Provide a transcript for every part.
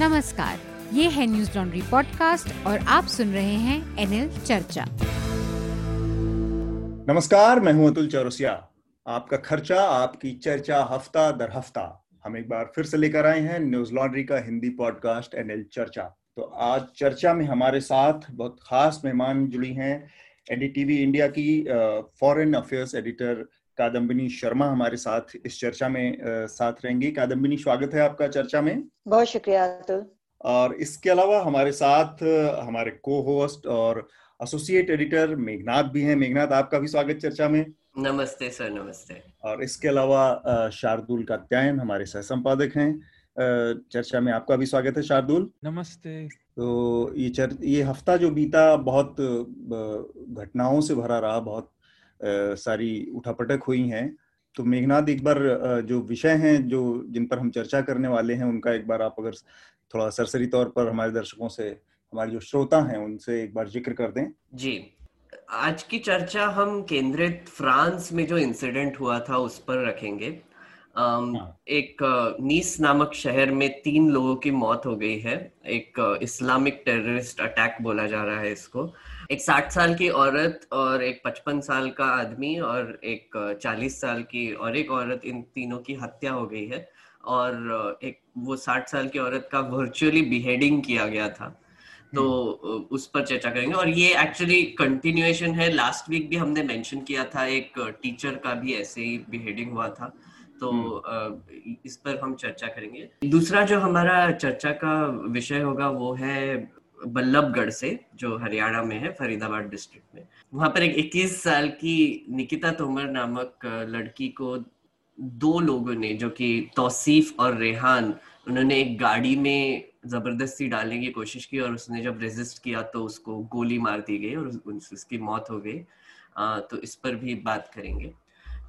नमस्कार, ये है न्यूज़ लॉन्ड्री पॉडकास्ट और आप सुन रहे हैं एनएल चर्चा। नमस्कार, मैं हूँ अतुल चौरसिया। आपका खर्चा, आपकी चर्चा, हफ़्ता दर हफ़्ता। हम एक बार फिर से लेकर आए हैं न्यूज़ लॉन्ड्री का हिंदी पॉडकास्ट एनएल चर्चा। तो आज चर्चा में हमारे साथ बहुत खास मेहमान जुड़ी हैं एनडीटीवी इंडिया की foreign affairs editor Kadambini Sharma हमारे साथ इस चर्चा में साथ रहेंगी। कादम्बिनी स्वागत है आपका चर्चा में। बहुत शुक्रिया अतुल और इसके अलावा हमारे साथ हमारे को होस्ट और एसोसिएट एडिटर मेघनाथ भी हैं। मेघनाथ आपका भी स्वागत चर्चा में। नमस्ते सर नमस्ते। और इसके अलावा शार्दुल कात्यायन हमारे सह संपादक हैं चर्चा में आपका भी स्वागत है शार्दुल। नमस्ते। तो ये चर ये हफ़्ता जो बीता बहुत घटनाओं से भरा रहा बहुत सारी उठापटक हुई हैं। तो मेघनाथ एक बार जो विषय हैं जो जिन पर हम चर्चा करने वाले हैं उनका एक बार आप अगर थोड़ा सरसरी तौर पर हमारे दर्शकों से हमारे जो श्रोता हैं उनसे एक बार ज़िक्र कर दें। जी। आज की चर्चा हम केंद्रित फ्रांस में जो इंसिडेंट हुआ था उस पर रखेंगे। हाँ। एक नीस नामक शहर में तीन लोगों की मौत हो गई है। एक इस्लामिक टेररिस्ट अटैक बोला जा रहा है इसको। एक साठ साल की औरत और एक पचपन साल का आदमी और एक चालीस साल की और एक औरत इन तीनों की हत्या हो गई है। और एक वो साठ साल की औरत का वर्चुअली बिहेडिंग किया गया था। तो हम्म। उस पर चर्चा करेंगे। और ये एक्चुअली कंटिन्यूएशन है। लास्ट वीक भी हमने मेंशन किया था एक टीचर का भी ऐसे ही बिहेडिंग हुआ था। तो हम्म। इस पर हम चर्चा करेंगे। दूसरा जो हमारा चर्चा का विषय होगा वो है बल्लभगढ़ से, जो हरियाणा में है, फरीदाबाद डिस्ट्रिक्ट में। वहाँ पर एक 21 साल की निकिता तोमर नामक लड़की को दो लोगों ने, जो कि तौसीफ और रेहान, उन्होंने एक गाड़ी में ज़बरदस्ती डालने की कोशिश की और उसने जब रेजिस्ट किया तो उसको गोली मार दी गई और उसकी मौत हो गई। तो इस पर भी बात करेंगे।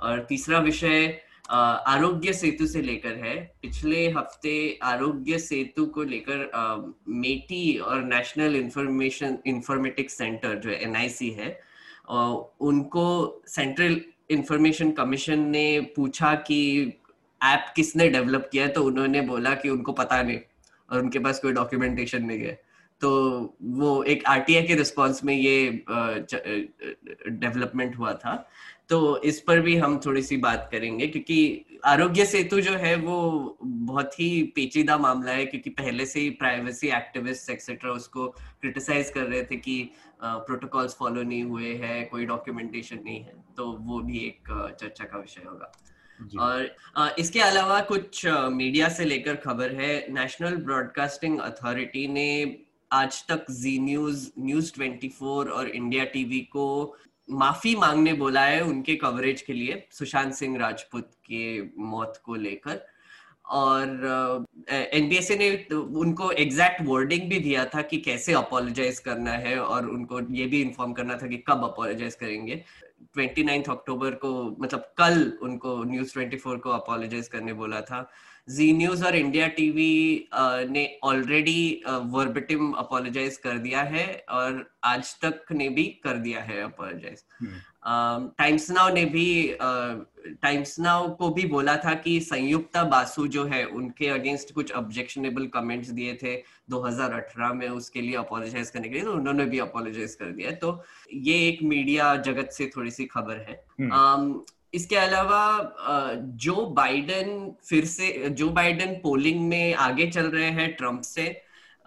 और तीसरा विषय आरोग्य सेतु से लेकर है। पिछले हफ़्ते आरोग्य सेतु को लेकर मेटी और नेशनल इंफॉर्मेशन इंफॉर्मेटिक्स सेंटर जो एन है उनको सेंट्रल इंफॉर्मेशन कमीशन ने पूछा कि ऐप किसने डेवलप किया तो उन्होंने बोला कि उनको पता नहीं और उनके पास कोई डॉक्यूमेंटेशन नहीं है। तो वो एक आरटीआई के रिस्पांस में ये डेवलपमेंट हुआ था। तो इस पर भी हम थोड़ी सी बात करेंगे क्योंकि आरोग्य सेतु जो है वो बहुत ही पेचीदा मामला है क्योंकि पहले से ही प्राइवेसी एक्टिविस्ट एक्सेट्रा उसको क्रिटिसाइज कर रहे थे कि प्रोटोकॉल्स फॉलो नहीं हुए हैं कोई डॉक्यूमेंटेशन नहीं है तो वो भी एक चर्चा का विषय होगा। और इसके अलावा कुछ मीडिया से लेकर खबर है नेशनल ब्रॉडकास्टिंग अथॉरिटी ने आज तक जी न्यूज़ न्यूज़ 24 और इंडिया टीवी को माफ़ी मांगने बोला है उनके कवरेज के लिए, सुशांत सिंह राजपूत के मौत को लेकर। और एनबीएसए ने तो उनको एग्जैक्ट वर्डिंग भी दिया था कि कैसे अपोलोजाइज करना है और उनको ये भी इन्फॉर्म करना था कि कब अपोलोजाइज करेंगे। 29 अक्टूबर को मतलब कल उनको न्यूज़ 24 को अपोलोजाइज करने बोला था। जी न्यूज़ और इंडिया टीवी ने ऑलरेडी वर्बिटिम अपोलोजाइज कर दिया है और आज तक ने भी कर दिया है अपोलोजाइज टाइम्स नाउ ने भी टाइम्स नाउ को भी बोला था कि संयुक्ता बासु जो है उनके अगेंस्ट कुछ ऑब्जेक्शनेबल कमेंट्स दिए थे 2018 में उसके लिए अपोलोजाइज करने के लिए तो उन्होंने भी अपोलोजाइज कर दिया तो ये एक मीडिया जगत से थोड़ी सी खबर है। Um, इसके अलावा जो बाइडेन फिर से जो बाइडेन पोलिंग में आगे चल रहे हैं ट्रंप से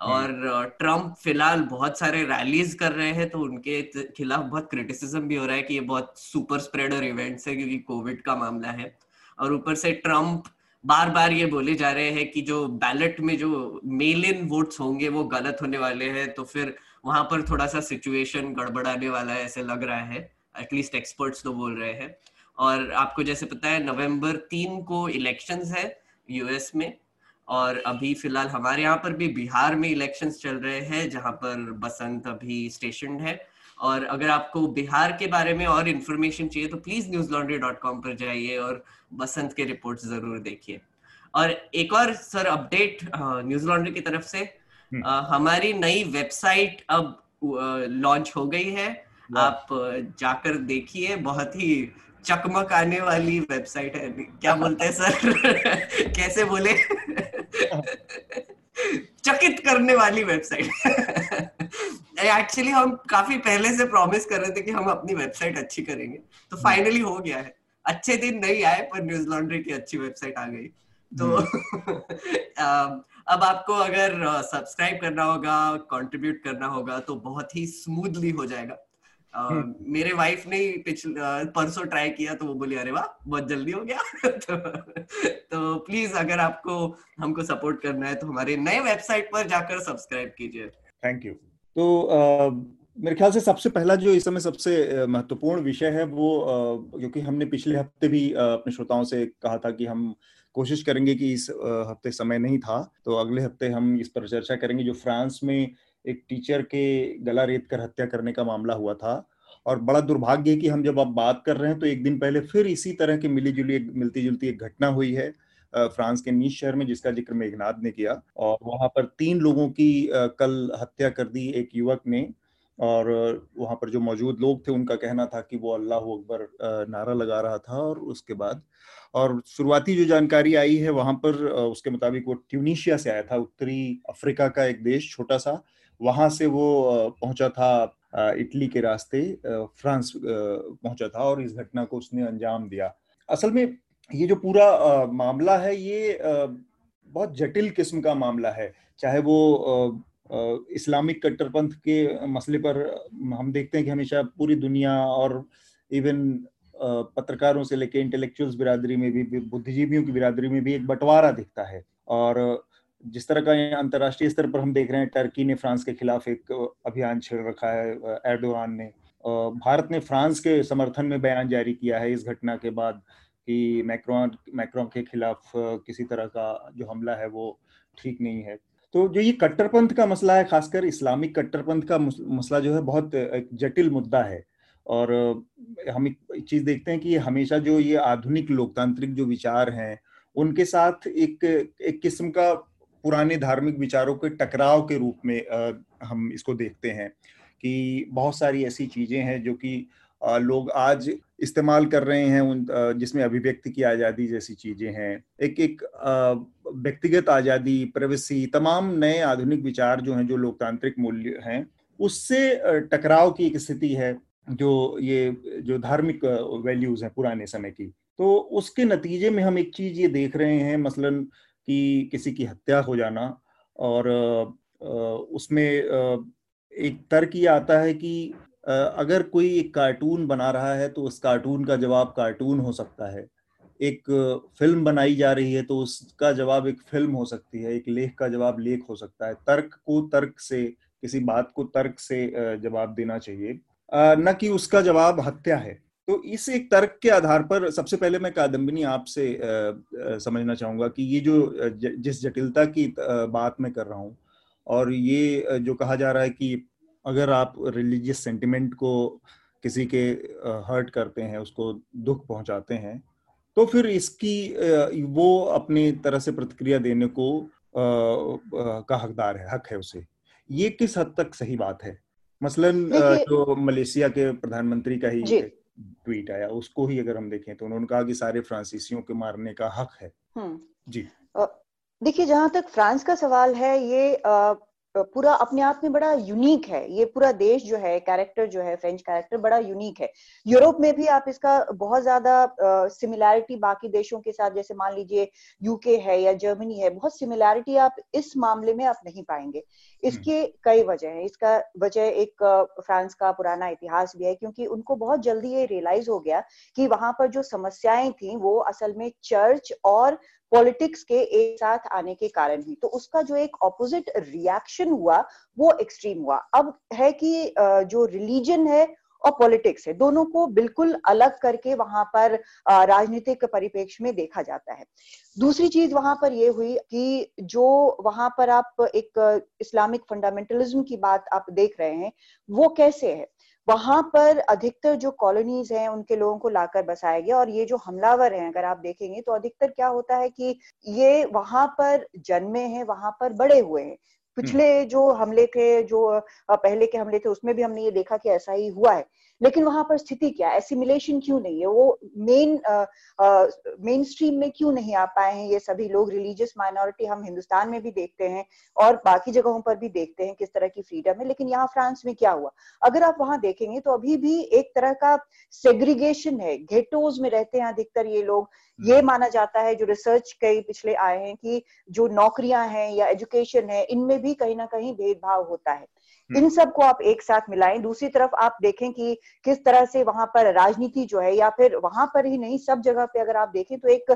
और ट्रंप फ़िलहाल बहुत सारे रैलीज कर रहे हैं तो उनके खिलाफ बहुत क्रिटिसिज्म भी हो रहा है कि ये बहुत सुपर स्प्रेडर इवेंट्स है क्योंकि कोविड का मामला है। और ऊपर से ट्रंप बार बार ये बोले जा रहे हैं कि जो बैलेट में जो मेल इन वोट्स होंगे वो गलत होने वाले हैं तो फिर वहाँ पर थोड़ा सा सिचुएशन गड़बड़ाने वाला है ऐसे लग रहा है। एटलीस्ट एक्सपर्ट्स तो बोल रहे हैं। और आपको जैसे पता है नवंबर तीन को इलेक्शंस है यूएस में और अभी फ़िलहाल हमारे यहाँ पर भी बिहार में इलेक्शंस चल रहे हैं जहाँ पर बसंत अभी स्टेशन है। और अगर आपको बिहार के बारे में और इन्फॉर्मेशन चाहिए तो please news laundry dot com पर जाइए और बसंत के रिपोर्ट ज़रूर देखिए। और एक और सर अपडेट न्यूज़ लॉन्ड्री की तरफ़ से हम्म। हमारी नई वेबसाइट अब लॉन्च हो गई है। आप जाकर देखिए बहुत ही चकमक आने वाली वेबसाइट है क्या बोलते हैं सर? कैसे बोले? चकित करने वाली वेबसाइट एक्चुअली हम काफ़ी पहले से प्रॉमिस कर रहे थे कि हम अपनी वेबसाइट अच्छी करेंगे। तो फाइनली हो गया है। अच्छे दिन नहीं आए पर न्यूज़ लॉन्ड्री की अच्छी वेबसाइट आ गई। तो हम्म। अब आपको अगर सब्सक्राइब करना होगा कंट्रीब्यूट करना होगा तो बहुत ही स्मूथली हो जाएगा। मेरे वाइफ ने पिछले परसों ट्राई किया तो वो बोली अरे वाह बहुत जल्दी हो गया। तो, तो प्लीज़ अगर आपको हमको सपोर्ट करना है तो हमारे नए वेबसाइट पर जाकर सब्सक्राइब कीजिए। थैंक यू तो मेरे ख्याल से सबसे पहला जो इस समय सबसे महत्वपूर्ण विषय है वो क्योंकि हमने पिछले हफ़्ते भी अपने श्रोताओं से कहा था कि हम कोशिश करेंगे कि इस हफ़्ते समय नहीं था तो अगले हफ़्ते हम इस पर चर्चा करेंगे जो फ्रांस में एक टीचर के गला रेत कर हत्या करने का मामला हुआ था और बड़ा दुर्भाग्य है कि हम जब आप बात कर रहे हैं तो एक दिन पहले फिर इसी तरह की मिली जुली मिलती जुलती एक घटना हुई है फ्रांस के नीच शहर में जिसका ज़िक्र मेघनाथ ने किया और वहाँ पर तीन लोगों की कल हत्या कर दी एक युवक ने और वहाँ पर जो मौजूद लोग थे उनका कहना था कि वो अल्लाह अकबर नारा लगा रहा था और उसके बाद और शुरुआती जो जानकारी आई है वहाँ पर उसके मुताबिक वो ट्यूनिशिया से आया था, उत्तरी अफ्रीका का एक देश छोटा सा वहाँ से वो पहुँचा था इटली के रास्ते फ्रांस पहुँचा था और इस घटना को उसने अंजाम दिया। असल में ये जो पूरा मामला है ये बहुत जटिल किस्म का मामला है। चाहे वो इस्लामिक कट्टरपंथ के मसले पर हम देखते हैं कि हमेशा पूरी दुनिया और इवन पत्रकारों से लेके इंटेलेक्चुअल्स बिरादरी में भी बुद्धिजीवियों की बिरादरी में भी एक बंटवारा दिखता है। और जिस तरह का अंतर्राष्ट्रीय स्तर पर हम देख रहे हैं, टर्की ने फ्रांस के खिलाफ एक अभियान छेड़ रखा है एर्डोगान ने। भारत ने फ्रांस के समर्थन में बयान जारी किया है इस घटना के बाद कि मैक्रोन मैक्रोन के खिलाफ किसी तरह का जो हमला है वो ठीक नहीं है। तो जो ये कट्टरपंथ का मसला है, खासकर इस्लामिक कट्टरपंथ का मसला जो है, बहुत एक जटिल मुद्दा है। और हम एक चीज़ देखते हैं कि हमेशा जो ये आधुनिक लोकतांत्रिक जो विचार हैं, उनके साथ एक एक किस्म का पुराने धार्मिक विचारों के टकराव के रूप में हम इसको देखते हैं कि बहुत सारी ऐसी चीज़ें हैं जो कि लोग आज इस्तेमाल कर रहे हैं उन जिसमें अभिव्यक्ति की आज़ादी जैसी चीज़ें हैं। एक एक व्यक्तिगत आज़ादी प्रवेशी तमाम नए आधुनिक विचार जो हैं, जो लोकतांत्रिक मूल्य हैं, उससे टकराव की एक स्थिति है जो ये, जो धार्मिक वैल्यूज़ हैं पुराने समय की। तो उसके नतीजे में हम एक चीज़ ये देख रहे हैं, मसलन कि किसी की हत्या हो जाना और उसमें एक तर्क ये आता है कि अगर कोई एक कार्टून बना रहा है तो उस कार्टून का जवाब कार्टून हो सकता है। एक फ़िल्म बनाई जा रही है तो उसका जवाब एक फ़िल्म हो सकती है, एक लेख का जवाब लेख हो सकता है। तर्क को तर्क से, किसी बात को तर्क से जवाब देना चाहिए। न कि उसका जवाब हत्या है। तो इस एक तर्क के आधार पर सबसे पहले मैं कादम्बिनी आपसे समझना चाहूँगा कि ये जो जिस जटिलता की बात मैं कर रहा हूँ और ये जो कहा जा रहा है कि अगर आप रिलीजियस सेंटिमेंट को किसी के हर्ट करते हैं उसको दुख पहुंचाते हैं तो फिर इसकी वो अपनी तरह से प्रतिक्रिया देने को का हकदार है हक है उसे। ये किस हद तक सही बात है? मसलन जो मलेशिया के प्रधानमंत्री का ही ट्वीट आया उसको ही अगर हम देखें तो उन्होंने कहा कि सारे फ्रांसीसियों के मारने का हक है हम्म। जी देखिए जहाँ तक फ्रांस का सवाल है ये पूरा अपने आप में बड़ा यूनिक है। ये पूरा देश जो है कैरेक्टर जो है फ्रेंच कैरेक्टर बड़ा यूनिक है। यूरोप में भी आप इसका बहुत ज़्यादा सिमिलैरिटी बाकी देशों के साथ जैसे मान लीजिए यूके है या जर्मनी है बहुत सिमिलैरिटी आप इस मामले में आप नहीं पाएँगे। इसके हम्म। कई वजह है। इसका वजह एक फ्रांस का पुराना इतिहास भी है क्योंकि उनको बहुत जल्दी ये रियलाइज़ हो गया कि वहाँ पर जो समस्याएँ थी वो असल में चर्च और पॉलिटिक्स के एक साथ आने के कारण ही। तो उसका जो एक ऑपोजिट रिएक्शन हुआ, वो एक्सट्रीम हुआ। अब है कि जो रिलीजन है और पॉलिटिक्स है, दोनों को बिल्कुल अलग करके वहाँ पर राजनीतिक परिप्रेक्ष्य में देखा जाता है। दूसरी चीज़ वहाँ पर ये हुई कि जो वहाँ पर आप एक इस्लामिक फंडामेंटलिज्म की बात आप देख रहे हैं, वो कैसे है? वहाँ पर अधिकतर जो कॉलोनीज हैं, उनके लोगों को लाकर बसाया गया और ये जो हमलावर हैं, अगर आप देखेंगे तो अधिकतर क्या होता है कि ये वहाँ पर जन्मे हैं, वहाँ पर बड़े हुए हैं। पिछले जो हमले थे जो पहले के हमले थे उसमें भी हमने ये देखा कि ऐसा ही हुआ है। लेकिन वहाँ पर स्थिति क्या? है एसिमिलेशन क्यों नहीं है? वो मेन मेन स्ट्रीम में क्यों नहीं आ पाए हैं? ये सभी लोग रिलीजियस माइनॉरिटी हम हिंदुस्तान में भी देखते हैं और बाकी जगहों पर भी देखते हैं किस तरह की फ्रीडम है। लेकिन यहाँ फ्रांस में क्या हुआ? अगर आप वहाँ देखेंगे तो अभी भी एक तरह का सेग्रीगेशन है। घेटोज में रहते हैं अधिकतर ये लोग। ये हम्म। माना जाता है जो रिसर्च कई पिछले आए हैं कि जो नौकरियाँ हैं या एजुकेशन है इनमें भी कहीं ना कहीं भेदभाव होता है इन हम्म। सबको आप एक साथ मिलाएँ दूसरी तरफ़ आप देखें कि किस तरह से वहाँ पर राजनीति जो है या फिर वहाँ पर ही नहीं सब जगह पे अगर आप देखें तो एक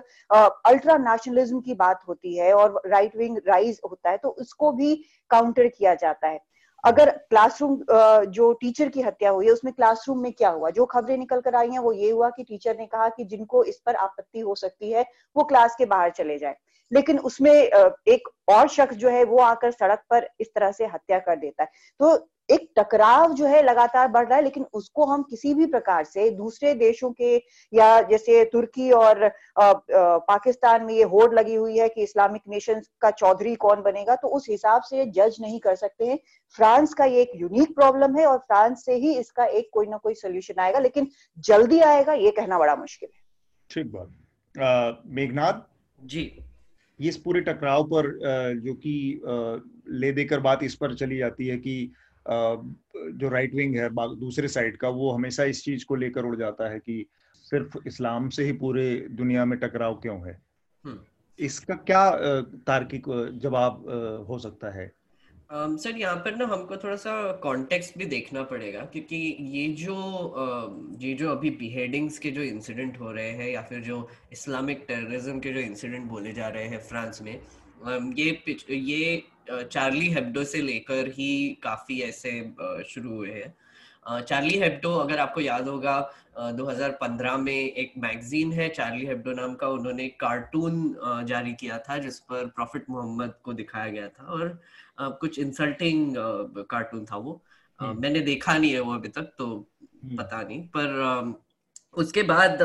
अल्ट्रा नेशनलिज्म की बात होती है और राइट विंग राइज होता है तो उसको भी काउंटर किया जाता है अगर क्लासरूम जो टीचर की हत्या हुई है, उसमें क्लासरूम में क्या हुआ? जो खबरें निकल कर आई हैं, वो ये हुआ कि टीचर ने कहा कि जिनको इस पर आपत्ति हो सकती है, वो क्लास के बाहर चले जाए। लेकिन उसमें एक और शख्स जो है, वो आकर सड़क पर इस तरह से हत्या कर देता है। तो एक टकराव जो है लगातार बढ़ रहा है लेकिन उसको हम किसी भी प्रकार से दूसरे देशों के या जैसे तुर्की और पाकिस्तान में ये होड़ लगी हुई है कि इस्लामिक नेशन का चौधरी कौन बनेगा तो उस हिसाब से जज नहीं कर सकते हैं। फ्रांस का ये एक यूनिक प्रॉब्लम है और फ्रांस से ही इसका एक कोई ना कोई सोल्यूशन आएगा लेकिन जल्दी आएगा ये कहना बड़ा मुश्किल है। ठीक बात। मेघनाथ जी। ये इस पूरे टकराव पर जो कि ले देकर बात इस पर चली जाती है कि जो राइट विंग है दूसरे साइड का वो हमेशा इस चीज़ को लेकर उड़ जाता है कि सिर्फ़ इस्लाम से ही पूरे दुनिया में टकराव क्यों है हम्म। इसका क्या तार्किक जवाब हो सकता है um, सर यहाँ पर ना हमको थोड़ा सा कॉन्टेक्स्ट भी देखना पड़ेगा क्योंकि ये जो ये जो अभी बिहेडिंग्स के जो इंसिडेंट हो रहे हैं या फिर जो इस्लामिक टेररिज्म के जो इंसिडेंट बोले जा रहे हैं फ्रांस में um, ये ये चार्ली हेब्डो से लेकर ही काफ़ी ऐसे शुरू हुए हैं चार्ली हेब्डो अगर आपको याद होगा 2015 में एक मैगजीन है चार्ली हेब्डो नाम का उन्होंने कार्टून जारी किया था जिस पर प्रॉफिट मोहम्मद को दिखाया गया था और कुछ इंसल्टिंग कार्टून था वो हम्म। मैंने देखा नहीं है वो अभी तक तो हम्म। पता नहीं पर उसके बाद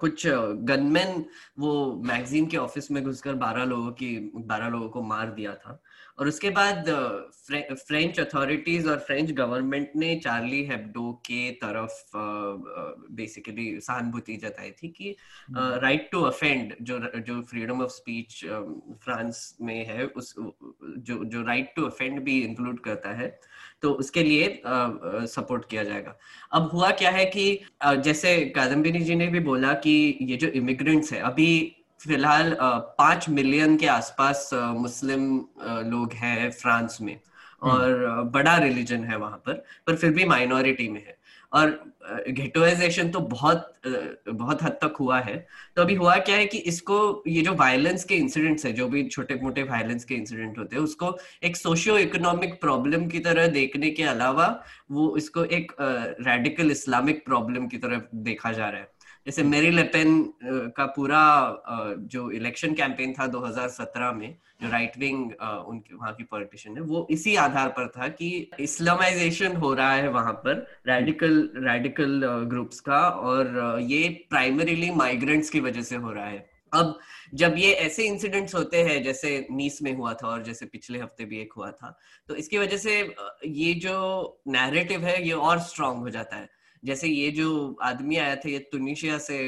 कुछ गनमैन वो मैगजीन के ऑफ़िस में घुसकर बारह लोगों की बारह लोगों को मार दिया था और उसके बाद फ्रेंच अथॉरिटीज और फ्रेंच गवर्नमेंट ने चार्ली हेब्डो के तरफ़ बेसिकली सहानुभूति जताई थी कि राइट टू अफेंड जो जो फ्रीडम ऑफ़ स्पीच फ्रांस में है उस जो जो राइट टू अफेंड भी इंक्लूड करता है तो उसके लिए सपोर्ट किया जाएगा। अब हुआ क्या है कि जैसे कादम्बिनी जी ने भी बोला कि ये जो इमिग्रेंट्स है अभी फ़िलहाल पाँच मिलियन के आसपास मुस्लिम लोग हैं फ्रांस में हम्म। और बड़ा रिलीजन है वहाँ पर पर फिर भी माइनॉरिटी में है। और घेटोइजेशन तो बहुत बहुत हद तक हुआ है। तो अभी हुआ क्या है कि इसको ये जो वायलेंस के इंसिडेंट्स है जो भी छोटे मोटे वायलेंस के इंसिडेंट होते हैं उसको एक सोशियो इकोनॉमिक प्रॉब्लम की तरह देखने के अलावा वो इसको एक रेडिकल इस्लामिक प्रॉब्लम की तरह देखा जा रहा है। जैसे मेरी लेपेन का पूरा जो इलेक्शन कैंपेन था 2017 में, जो राइट विंग उनके, वहाँ की पॉलिटिशियन है, वो इसी आधार पर था कि इस्लामाइजेशन हो रहा है वहाँ पर रेडिकल रेडिकल ग्रुप्स का, और ये प्राइमरीली माइग्रेंट्स की वजह से हो रहा है। अब जब ये ऐसे इंसिडेंट्स होते हैं, जैसे नीस में हुआ था और जैसे पिछले हफ़्ते भी एक हुआ था तो इसकी वजह से ये जो नैरेटिव है, ये और स्ट्रांग हो जाता है। जैसे ये जो आदमी आया था ये तुनिशिया से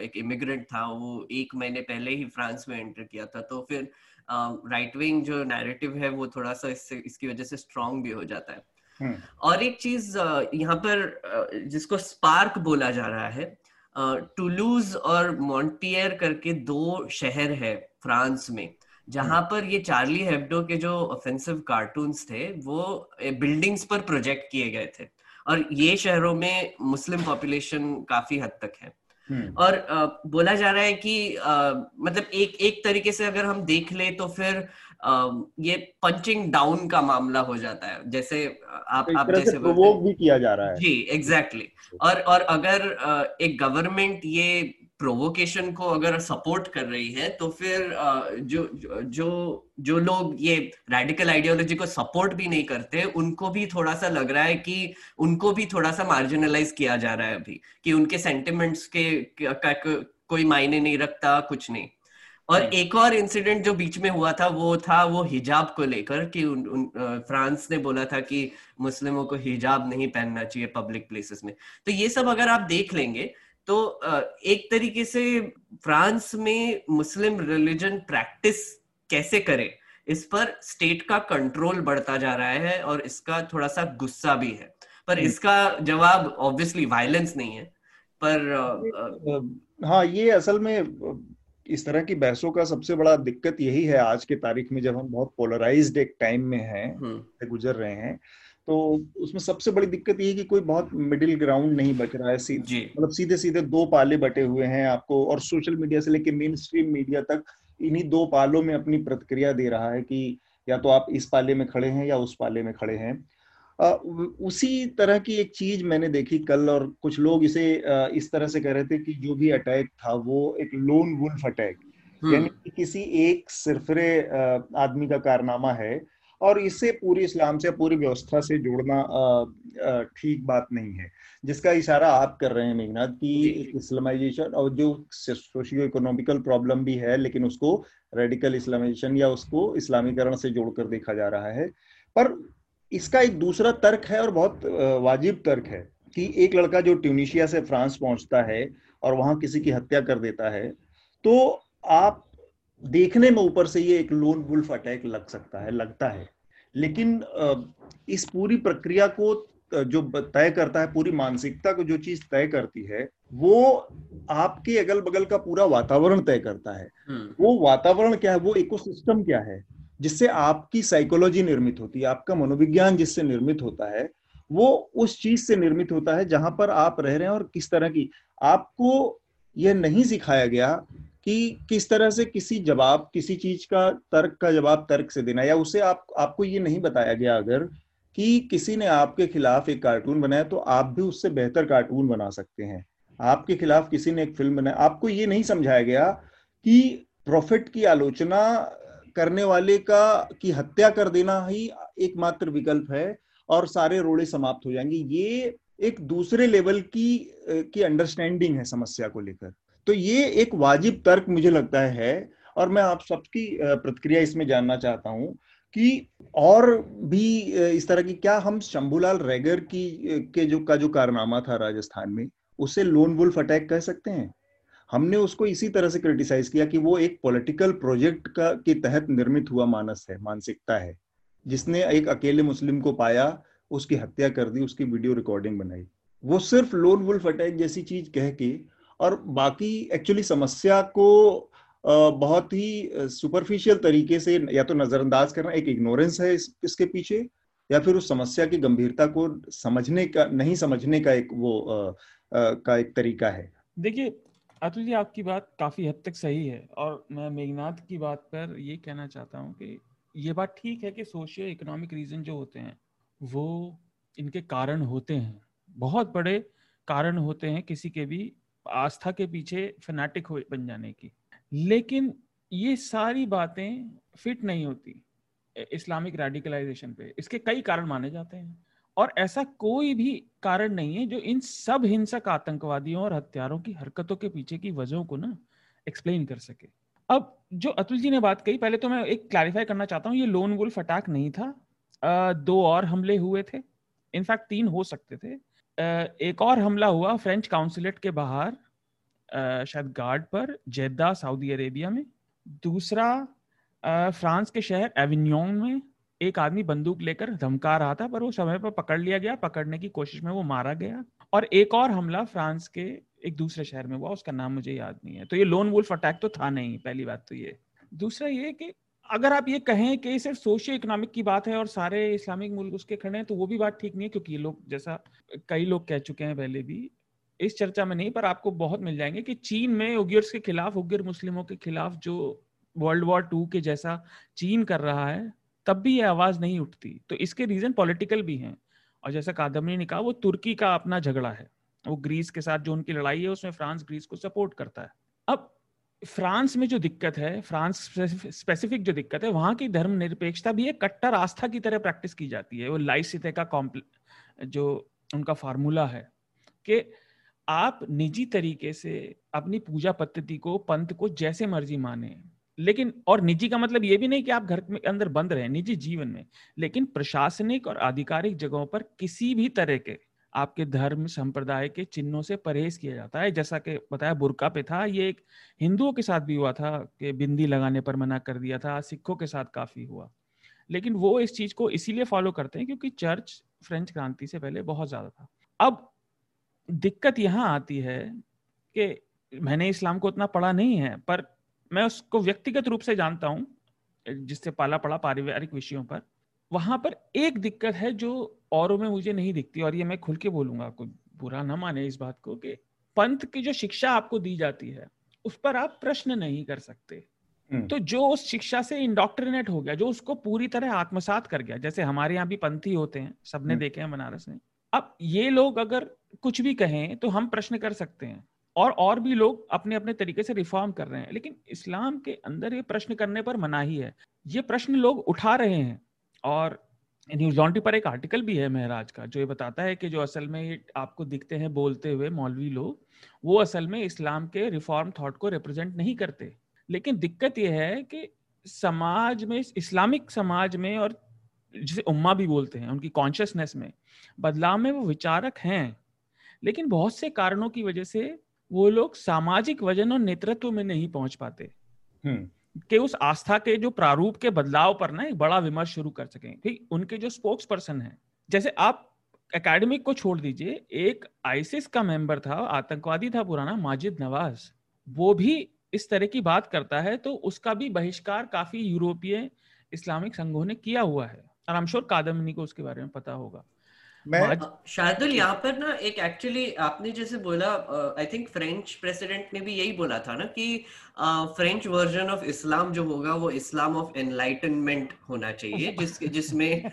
एक इमिग्रेंट था वो एक महीने पहले ही फ्रांस में एंटर किया था तो फिर राइट विंग जो नैरेटिव है वो थोड़ा सा इससे इसकी वजह से स्ट्रांग भी हो जाता है हम्म। और एक चीज़ यहाँ पर जिसको स्पार्क बोला जा रहा है टूलूज और मॉन्टियर करके दो शहर है फ्रांस में जहाँ हम्म। पर ये चार्ली हेब्डो के जो ऑफेंसिव कार्टून्स थे वो बिल्डिंग्स पर प्रोजेक्ट किए गए थे और ये शहरों में मुस्लिम पॉपुलेशन काफ़ी हद तक है। हम्म। और आ, बोला जा रहा है कि आ, मतलब एक एक तरीके से अगर हम देख ले तो फिर आ, ये पंचिंग डाउन का मामला हो जाता है। जैसे आप आप जैसे भी किया जा रहा है। जी एग्जैक्टली exactly. और और अगर एक गवर्नमेंट ये प्रोवोकेशन को अगर सपोर्ट कर रही है तो फिर जो जो जो लोग ये रेडिकल आइडियोलॉजी को सपोर्ट भी नहीं करते उनको भी थोड़ा सा लग रहा है कि उनको भी थोड़ा सा मार्जिनलाइज किया जा रहा है अभी कि उनके सेंटिमेंट्स के का, कोई मायने नहीं रखता कुछ नहीं। और एक और इंसिडेंट जो बीच में हुआ था वो था वो हिजाब को लेकर कि उन, उन, फ्रांस ने बोला था कि मुस्लिमों को हिजाब नहीं पहनना चाहिए पब्लिक प्लेसेस में। तो ये सब अगर आप देख लेंगे तो एक तरीके से फ्रांस में मुस्लिम रिलीजन प्रैक्टिस कैसे करे इस पर स्टेट का कंट्रोल बढ़ता जा रहा है और इसका थोड़ा सा गुस्सा भी है पर। इसका जवाब ऑब्वियसली वायलेंस नहीं है पर हाँ ये असल में इस तरह की बहसों का सबसे बड़ा दिक्कत यही है आज के तारीख में जब हम बहुत पोलराइज्ड एक टाइम में हैं। गुजर रहे हैं तो उसमें सबसे बड़ी दिक्कत ये है कि कोई बहुत मिडिल ग्राउंड नहीं बच रहा है सीधे। मतलब सीधे सीधे दो पाले बटे हुए हैं आपको और सोशल मीडिया से लेकर मेन स्ट्रीम मीडिया तक इन्हीं दो पालों में अपनी प्रतिक्रिया दे रहा है कि या तो आप इस पाले में खड़े हैं या उस पाले में खड़े हैं। उसी तरह की एक चीज़ मैंने देखी कल और कुछ लोग इसे इस तरह से कह रहे थे कि जो भी अटैक था वो एक लोन वुल्फ अटैक यानी कि किसी एक सिरफरे आदमी का कारनामा है और इससे पूरी इस्लाम से पूरी व्यवस्था से जोड़ना ठीक बात नहीं है। जिसका इशारा आप कर रहे हैं मेघनाथ की इस्लामाइजेशन और जो सोशियो इकोनॉमिकल प्रॉब्लम भी है लेकिन उसको रेडिकल इस्लामाइजेशन या उसको इस्लामीकरण से जोड़कर देखा जा रहा है। पर इसका एक दूसरा तर्क है और बहुत वाजिब तर्क है कि एक लड़का जो ट्यूनिशिया से फ्रांस पहुँचता है और वहाँ किसी की हत्या कर देता है तो आप देखने में ऊपर से ये एक लोन वुल्फ अटैक लग सकता है लगता है। लेकिन इस पूरी प्रक्रिया को जो तय करता है पूरी मानसिकता को जो चीज़ तय करती है वो आपके अगल बगल का पूरा वातावरण तय करता है। हम्म। वो वातावरण क्या है? वो इकोसिस्टम क्या है? जिससे आपकी साइकोलॉजी निर्मित होती है आपका मनोविज्ञान जिससे निर्मित होता है वो उस चीज़ से निर्मित होता है जहाँ पर आप रह रहे हैं और किस तरह की आपको यह नहीं सिखाया गया कि किस तरह से किसी जवाब, किसी चीज़ का तर्क का जवाब तर्क से देना या उसे आप, आपको ये नहीं बताया गया अगर कि किसी ने आपके खिलाफ एक कार्टून बनाया तो आप भी उससे बेहतर कार्टून बना सकते हैं। आपके खिलाफ किसी ने एक फ़िल्म बनाया आपको ये नहीं समझाया गया कि प्रॉफिट की आलोचना करने वाले का, की हत्या कर देना ही एकमात्र विकल्प है, और सारे रोड़े समाप्त हो जाएँगे। ये एक दूसरे लेवल की की अंडरस्टैंडिंग है समस्या को लेकर। तो ये एक वाजिब तर्क मुझे लगता है और मैं आप सबकी प्रतिक्रिया इसमें जानना चाहता हूँ कि और भी इस तरह की क्या हम शंभूलाल रेगर की के जो, का जो कारनामा था राजस्थान में, उसे लोन वुल्फ अटैक कह सकते हैं? हमने उसको इसी तरह से क्रिटिसाइज किया कि वो एक पॉलिटिकल प्रोजेक्ट का, के तहत निर्मित हुआ मानस है, मानसिकता है, जिसने एक अकेले मुस्लिम को पाया, उसकी हत्या कर दी, उसकी वीडियो रिकॉर्डिंग बनाई। वो सिर्फ़ लोन वुल्फ अटैक जैसी चीज़ कह के और बाकी एक्चुअली समस्या को बहुत ही सुपरफिशियल तरीके से या तो नजरअंदाज करना एक इग्नोरेंस है इस, इसके पीछे या फिर उस समस्या की गंभीरता को समझने का नहीं समझने का एक वो आ, आ, का एक तरीका है। देखिए अतुल जी आपकी बात काफ़ी हद तक सही है और मैं मेघनाथ की बात पर ये कहना चाहता हूँ कि ये बात ठीक है कि सोशियो इकोनॉमिक रीजन जो होते हैं वो इनके कारण होते हैं। बहुत बड़े कारण होते हैं किसी के भी आस्था के पीछे फनाटिक हो बन जाने की। लेकिन ये सारी बातें फिट नहीं होती इस्लामिक रेडिकलाइजेशन पे। इसके कई कारण माने जाते हैं। और ऐसा कोई भी कारण नहीं है जो इन सब हिंसक आतंकवादियों और हत्यारों की हरकतों के पीछे की वजहों को ना एक्सप्लेन कर सके। अब जो अतुल जी ने बात कही पहले तो मैं एक क्लैरिफाई करना चाहता हूँ ये लोन वुल्फ अटैक नहीं था। आ, दो और हमले हुए थे। इनफैक्ट तीन हो सकते थे। एक और हमला हुआ फ्रेंच काउंसिलेट के बाहर शायद गार्ड पर, जेद्दा सऊदी अरेबिया में। दूसरा फ्रांस के शहर एविन्योन में एक आदमी बंदूक लेकर धमका रहा था, पर वो समय पर पकड़ लिया गया। पकड़ने की कोशिश में वो मारा गया। और एक और हमला फ्रांस के एक दूसरे शहर में हुआ, उसका नाम मुझे याद नहीं है। तो ये लोन वुल्फ अटैक तो था नहीं, पहली बात तो ये। दूसरा ये कि अगर आप ये कहें कि सिर्फ़ सोशियो इकोनॉमिक की बात है और सारे इस्लामिक मुल्क उसके खड़े हैं तो वो भी बात ठीक नहीं है, क्योंकि ये लोग, जैसा कई लोग कह चुके हैं पहले भी, इस चर्चा में नहीं, पर आपको बहुत मिल जाएँगे कि चीन में उगियर्स के खिलाफ, उग्र मुस्लिमों के खिलाफ जो वर्ल्ड वॉर टू के जैसा चीन कर रहा है, तब भी ये आवाज़ नहीं उठती। तो इसके रीजन पॉलिटिकल भी हैं। और जैसा कादमनी ने कहा, वो तुर्की का अपना झगड़ा है। वो ग्रीस के साथ जो उनकी लड़ाई है, उसमें फ्रांस ग्रीस को सपोर्ट करता है। अब फ्रांस में जो दिक्कत है, फ्रांस स्पेसिफिक जो दिक्कत है, वहाँ की धर्म निरपेक्षता भी एक कट्टर आस्था की तरह प्रैक्टिस की जाती है। वो लाइसिते का जो उनका फार्मूला है कि आप निजी तरीके से अपनी पूजा पद्धति को, पंथ को जैसे मर्ज़ी माने। लेकिन, और निजी का मतलब ये भी नहीं कि आप घर में, अंदर बंद रहे, निजी जीवन में। लेकिन प्रशासनिक और आधिकारिक जगहों पर किसी भी तरह के आपके धर्म, संप्रदाय के चिन्हों से परहेज किया जाता है। जैसा कि बताया, बुरका पे था, ये एक हिंदुओं के साथ भी हुआ था कि बिंदी लगाने पर मना कर दिया था, सिखों के साथ काफ़ी हुआ। लेकिन वो इस चीज़ को इसीलिए फॉलो करते हैं क्योंकि चर्च फ्रेंच क्रांति से पहले बहुत ज़्यादा था। अब दिक्कत यहाँ आती है कि मैंने इस्लाम को उतना पढ़ा नहीं है, पर मैं उसको व्यक्तिगत रूप से जानता हूँ, जिससे पाला पड़ा पारिवारिक विषयों पर। वहाँ पर एक दिक्कत है जो औरों में मुझे नहीं दिखती और ये मैं खुल के बोलूँगा आपको बुरा ना माने इस बात को कि पंथ की जो शिक्षा आपको दी जाती है उस पर आप प्रश्न नहीं कर सकते। हम्म। तो जो उस शिक्षा से इंडोक्ट्रिनेट हो गया जो उसको पूरी तरह आत्मसात कर गया जैसे हमारे यहाँ भी पंथी होते हैं सबने हम्म। देखे हैं बनारस में। अब ये लोग अगर कुछ भी कहें तो हम प्रश्न कर सकते हैं और और भी लोग अपने अपने तरीके से रिफॉर्म कर रहे हैं। लेकिन इस्लाम के अंदर ये प्रश्न करने पर मनाही है। ये प्रश्न लोग उठा रहे हैं। और न्यूज़ लॉन्ड्री पर एक आर्टिकल भी है महराज का, जो ये बताता है कि जो असल में आपको दिखते हैं बोलते हुए मौलवी लोग, वो असल में इस्लाम के रिफॉर्म थॉट को रिप्रेजेंट नहीं करते। लेकिन दिक्कत यह है कि समाज में, इस्लामिक समाज में और जिसे उम्मा भी बोलते हैं, उनकी कॉन्शियसनेस में बदलाव में वो विचारक हैं। लेकिन बहुत से कारणों की वजह से वो लोग सामाजिक वज़न और नेतृत्व में नहीं पहुँच पाते। हम्म। कि उस आस्था के जो प्रारूप के बदलाव पर ना एक बड़ा विमर्श शुरू कर सकें। ठीक उनके जो स्पोक्स पर्सन है जैसे आप एकेडमिक को छोड़ दीजिए एक आईसिस का मेंबर था आतंकवादी था पुराना माजिद नवाज़। वो भी इस तरह की बात करता है तो उसका भी बहिष्कार काफ़ी यूरोपीय इस्लामिक संघों ने किया हुआ है। और आई एम श्योर कादमनी को उसके बारे में पता होगा। मैं शार्दुल यहाँ पर ना एक एक्चुअली आपने जैसे बोला आई थिंक फ्रेंच प्रेसिडेंट ने भी यही बोला था ना कि फ्रेंच वर्जन ऑफ़ इस्लाम जो होगा वो इस्लाम ऑफ़ एनलाइटनमेंट होना चाहिए जिस जिसमें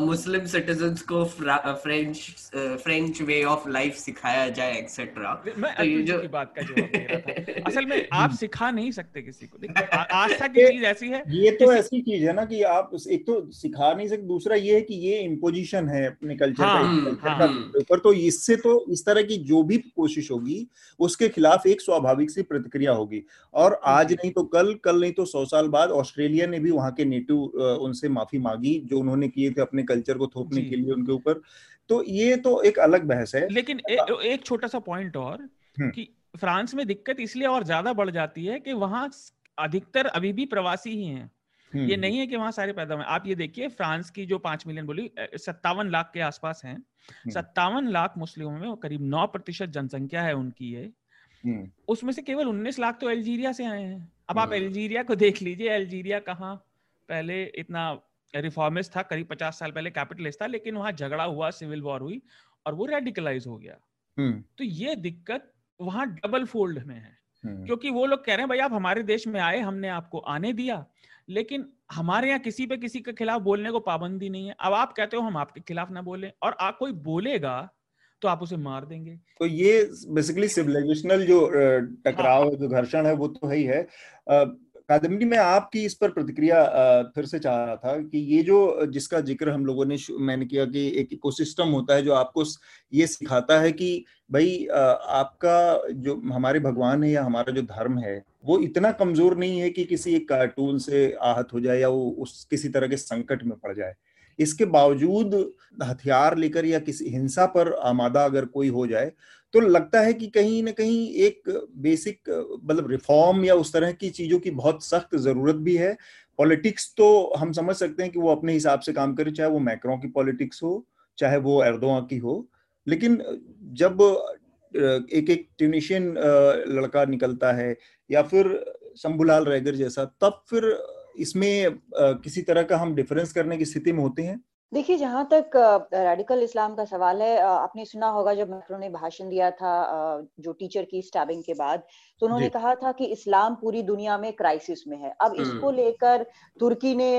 मुस्लिम सिटीजन को French French way of life सिखाया जाए एक्सेट्रा तो ये जो की बात का जवाब था। असल में आप सिखा नहीं सकते किसी को। आस्था की चीज़ ऐसी है ये तो ऐसी चीज़ है ना कि आप एक तो सिखा नहीं सकते दूसरा ये है कि ये इम्पोजिशन है अपने कल्चर हाँ, का हाँ, ऊपर तो इससे तो इस तरह की जो भी कोशिश होगी उसके खिलाफ एक स्वाभाविक सी प्रतिक्रिया होगी। और और आज नहीं तो कल कल नहीं तो सौ साल बाद ऑस्ट्रेलिया ने भी वहाँ के नेटिव उनसे माफ़ी मांगी जो उन्होंने किए थे अपने कल्चर को थोपने के लिए उनके ऊपर तो ये तो एक अलग बहस है लेकिन ए, एक छोटा सा पॉइंट और। कि फ्रांस में दिक्कत इसलिए और ज़्यादा बढ़ जाती है कि वहाँ अधिकतर अभी भी प्रवासी ही हैं ये। नहीं है कि वहाँ सारे पैदा हुए आप ये देखिए फ्रांस की जो पाँच मिलियन बोली सत्तावन लाख के आसपास हैं। सत्तावन लाख मुस्लिमों में करीब नौ प्रतिशत जनसंख्या है उनकी हम्म। उसमें से केवल उन्नीस लाख तो अल्जीरिया से आए हैं। अब आप अल्जीरिया हम्म। को देख लीजिए अल्जीरिया कहाँ पहले इतना रिफॉर्मिस्ट था करीब पचास साल पहले कैपिटलिस्ट था लेकिन वहाँ झगड़ा हुआ सिविल वॉर हुई और वो रेडिकलाइज हो गया। हम्म। तो ये दिक्कत वहाँ डबल फोल्ड में है। क्योंकि वो लोग कह रहे हैं भाई आप हमारे देश में आए हमने आपको आने दिया लेकिन हमारे यहाँ किसी पे किसी के खिलाफ बोलने को पाबंदी नहीं है। अब आप कहते हो हम आपके खिलाफ ना बोले और आप कोई बोलेगा तो आप उसे मार देंगे तो ये बेसिकली सिविलाइजेशनल जो टकराव हाँ। जो घर्षण है, वो तो है ही है कादम्बरी, में आपकी इस पर प्रतिक्रिया फिर से चाह रहा था कि ये जो, जिसका ज़िक्र हम लोगों ने मैंने किया कि एक इकोसिस्टम होता है जो आपको ये सिखाता है कि भाई आपका जो हमारे भगवान है या हमारा जो धर्म है, वो इतना कमज़ोर नहीं है कि किसी एक कार्टून से आहत हो जाए या वो उस किसी तरह के संकट में पड़ जाए इसके बावजूद हथियार लेकर या किसी हिंसा पर आमादा अगर कोई हो जाए तो लगता है कि कहीं ना कहीं एक बेसिक मतलब रिफॉर्म या उस तरह की चीज़ों की बहुत सख्त ज़रूरत भी है। पॉलिटिक्स तो हम समझ सकते हैं कि वो अपने हिसाब से काम करे, चाहे वो मैक्रो की पॉलिटिक्स हो, चाहे वो एर्दोआ की हो। लेकिन जब एक एक ट्यूनिशियन लड़का निकलता है या फिर शंभुलाल रैगर जैसा, तब फिर इसमें किसी तरह का हम डिफरेंस करने की स्थिति में होते हैं? देखिए जहाँ तक रेडिकल इस्लाम का सवाल है आपने सुना होगा जब मैक्रो ने भाषण दिया था जो टीचर की स्टैबिंग के बाद तो उन्होंने कहा था कि इस्लाम पूरी दुनिया में क्राइसिस में है। अब इसको हम्म। लेकर तुर्की ने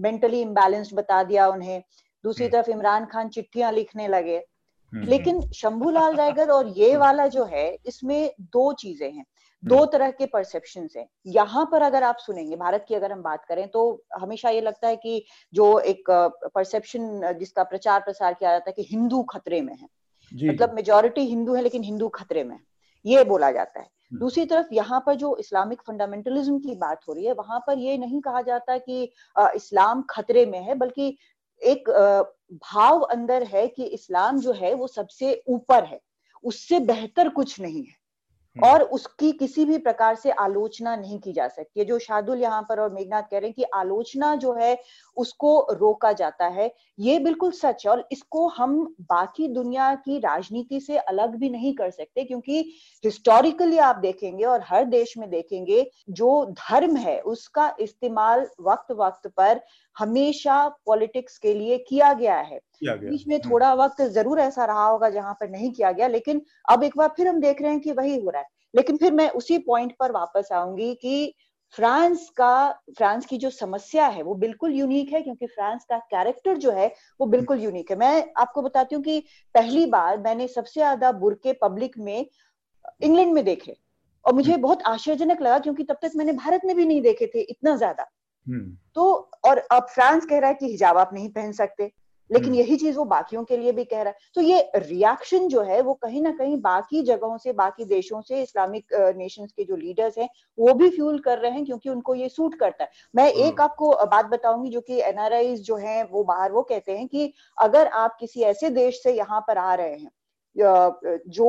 मेंटली इम्बैलेंस्ड बता दिया उन्हें। दूसरी हम्म। तरफ़ इमरान खान चिट्ठियाँ लिखने लगे। हम्म, लेकिन शंभूलाल रायगर और ये वाला जो है इसमें दो चीज़ें हैं। दो हम्म। तरह के परसेप्शन है यहाँ पर अगर आप सुनेंगे भारत की अगर हम बात करें तो हमेशा ये लगता है कि जो एक परसेप्शन जिसका प्रचार प्रसार किया जाता है कि हिंदू खतरे में है मतलब मेजोरिटी हिंदू है लेकिन हिंदू खतरे में है ये बोला जाता है हम्म। दूसरी तरफ़ यहाँ पर जो इस्लामिक फंडामेंटलिज्म की बात हो रही है वहाँ पर ये नहीं कहा जाता कि इस्लाम खतरे में है बल्कि एक भाव अंदर है कि इस्लाम जो है वो सबसे ऊपर है उससे बेहतर कुछ नहीं है। और उसकी किसी भी प्रकार से आलोचना नहीं की जा सकती। है जो शार्दुल यहाँ पर और मेघनाथ कह रहे हैं कि आलोचना जो है, उसको रोका जाता है, ये बिल्कुल सच है। और इसको हम बाकी दुनिया की राजनीति से अलग भी नहीं कर सकते, क्योंकि हिस्टोरिकली आप देखेंगे और हर देश में देखेंगे, जो धर्म है, उसका इस्तेमाल वक्त वक्त पर हमेशा पॉलिटिक्स के लिए किया गया है बीच में हम्म। थोड़ा वक्त ज़रूर ऐसा रहा होगा जहाँ पर नहीं किया गया लेकिन अब एक बार फिर हम देख रहे हैं कि वही हो रहा है लेकिन फिर मैं उसी पॉइंट पर वापस आऊँगी कि फ्रांस का फ्रांस की जो समस्या है वो बिल्कुल यूनिक है क्योंकि फ्रांस का कैरेक्टर जो है वो बिल्कुल यूनिक है मैं आपको बताती हूँ कि पहली बार मैंने सबसे ज़्यादा बुरके पब्लिक में इंग्लैंड में देखे और मुझे हम्म। बहुत आश्चर्यजनक लगा क्योंकि तब तक मैंने भारत में भी नहीं देखे थे इतना ज़्यादा हम्म। तो और अब फ्रांस कह रहा है कि हिजाब आप नहीं पहन सकते लेकिन हम्म। यही चीज़ वो बाकियों के लिए भी कह रहा है तो ये रिएक्शन जो है वो कहीं ना कहीं बाकी जगहों से बाकी देशों से इस्लामिक नेशंस के जो लीडर्स हैं वो भी फ्यूल कर रहे हैं क्योंकि उनको ये सूट करता है मैं एक हम्म। आपको बात बताऊँगी जो कि एनआरआई जो हैं वो बाहर वो कहते हैं कि अगर आप किसी ऐसे देश से यहाँ पर आ रहे हैं जो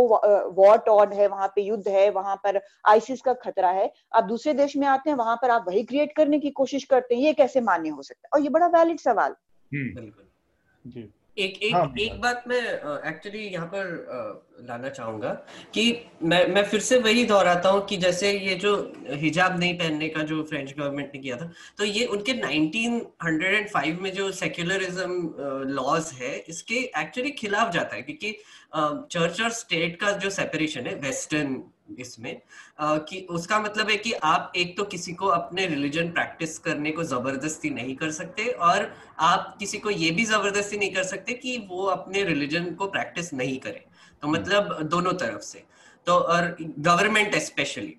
वॉर टॉर्न है वहाँ पे युद्ध है वहाँ पर आईसिस का खतरा है आप दूसरे देश में आते हैं वहाँ पर आप वही क्रिएट करने की कोशिश करते हैं ये कैसे मान्य हो सकता है? और ये बड़ा वैलिड सवाल बिल्कुल। बिल्कुल एक एक हाँ, एक बात मैं एक्चुअली uh, यहाँ पर लाना चाहूँगा कि मैं मैं फिर से वही दोहराता हूँ कि जैसे ये जो हिजाब नहीं पहनने का जो फ्रेंच गवर्नमेंट ने किया था तो ये उनके 1905 में जो सेक्युलरिज्म लॉज है इसके एक्चुअली खिलाफ जाता है क्योंकि चर्च और स्टेट का जो सेपरेशन है वेस्टर्न इसमें कि उसका मतलब है कि आप एक तो किसी को अपने रिलीजन प्रैक्टिस करने को ज़बरदस्ती नहीं कर सकते और आप किसी को ये भी ज़बरदस्ती नहीं कर सकते कि वो अपने रिलीजन को प्रैक्टिस नहीं करे। तो हम्म। मतलब दोनों तरफ़ से। तो और गवर्नमेंट स्पेशली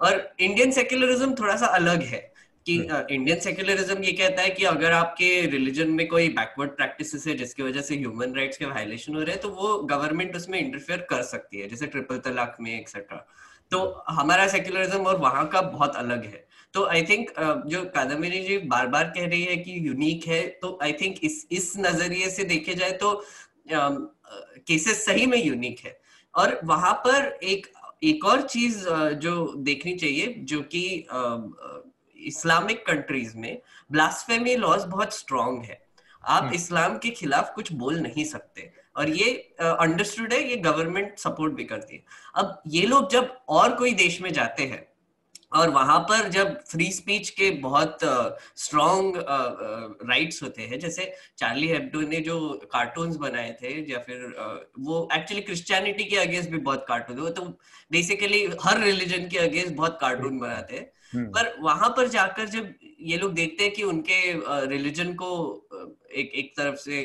और इंडियन सेक्युलरिज्म थोड़ा सा अलग है। कि इंडियन सेक्युलरिज्म ये कहता है कि अगर आपके रिलीजन में कोई बैकवर्ड प्रैक्टिस है जिसकी वजह से ह्यूमन राइट्स के वायलेशन हो रहे हैं तो वो गवर्नमेंट उसमें इंटरफेयर कर सकती है जैसे ट्रिपल तलाक में एक्सेट्रा तो हमारा सेक्युलरिज्म और वहाँ का बहुत अलग है. तो आई थिंक जो कादम्बरी जी बार बार कह रही है कि यूनिक है तो आई थिंक इस इस नज़रिए से देखे जाए तो केसेस सही में यूनिक है. और वहाँ पर एक एक और चीज़ जो देखनी चाहिए जो कि इस्लामिक कंट्रीज़ में ब्लास्फेमी लॉज बहुत स्ट्रॉन्ग है। आप हम्म। इस्लाम के खिलाफ कुछ बोल नहीं सकते। और ये अंडरस्टूड uh, है ये गवर्नमेंट सपोर्ट भी करती है। अब ये लोग जब और कोई देश में जाते हैं और वहाँ पर जब फ्री स्पीच के बहुत स्ट्रॉन्ग uh, राइट्स uh, होते हैं जैसे चार्ली हेब्डो ने जो कार्टून्स बनाए थे या फिर uh, वो एक्चुअली क्रिश्चियनिटी के अगेंस्ट भी बहुत कार्टून तो बेसिकली हर रिलीजन के अगेंस्ट बहुत कार्टून बनाते हैं। हम्म। पर वहाँ पर जाकर जब ये लोग देखते हैं कि उनके रिलीजन को एक एक तरफ़ से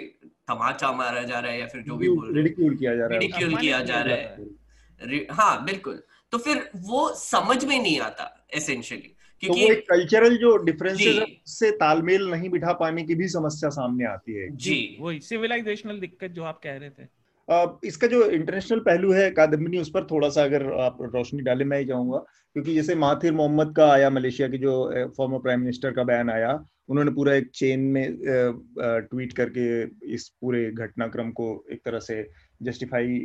तमाचा मारा जा रहा है या फिर जो भी बोल रिडिक्यूल किया जा रहा है। रिडिक्यूल किया जा रहा है। हाँ। बिल्कुल। तो फिर वो समझ में नहीं आता एसेंशियली क्योंकि तो वो एक कल्चरल जो डिफरेंसेस से तालमेल नहीं बिठा पाने की भी समस्या सामने आती है। जी। वही सिविलाइजेशनल दिक्कत जो आप कह रहे थे। इसका जो इंटरनेशनल पहलू है कादम्बनी, उस पर थोड़ा सा अगर आप रोशनी डाले, मैं ही जाऊँगा। क्योंकि जैसे माथिर मोहम्मद का आया, मलेशिया के जो फॉर्मर प्राइम मिनिस्टर का बयान आया, उन्होंने पूरा एक चेन में ट्वीट करके इस पूरे घटनाक्रम को एक तरह से जस्टिफाई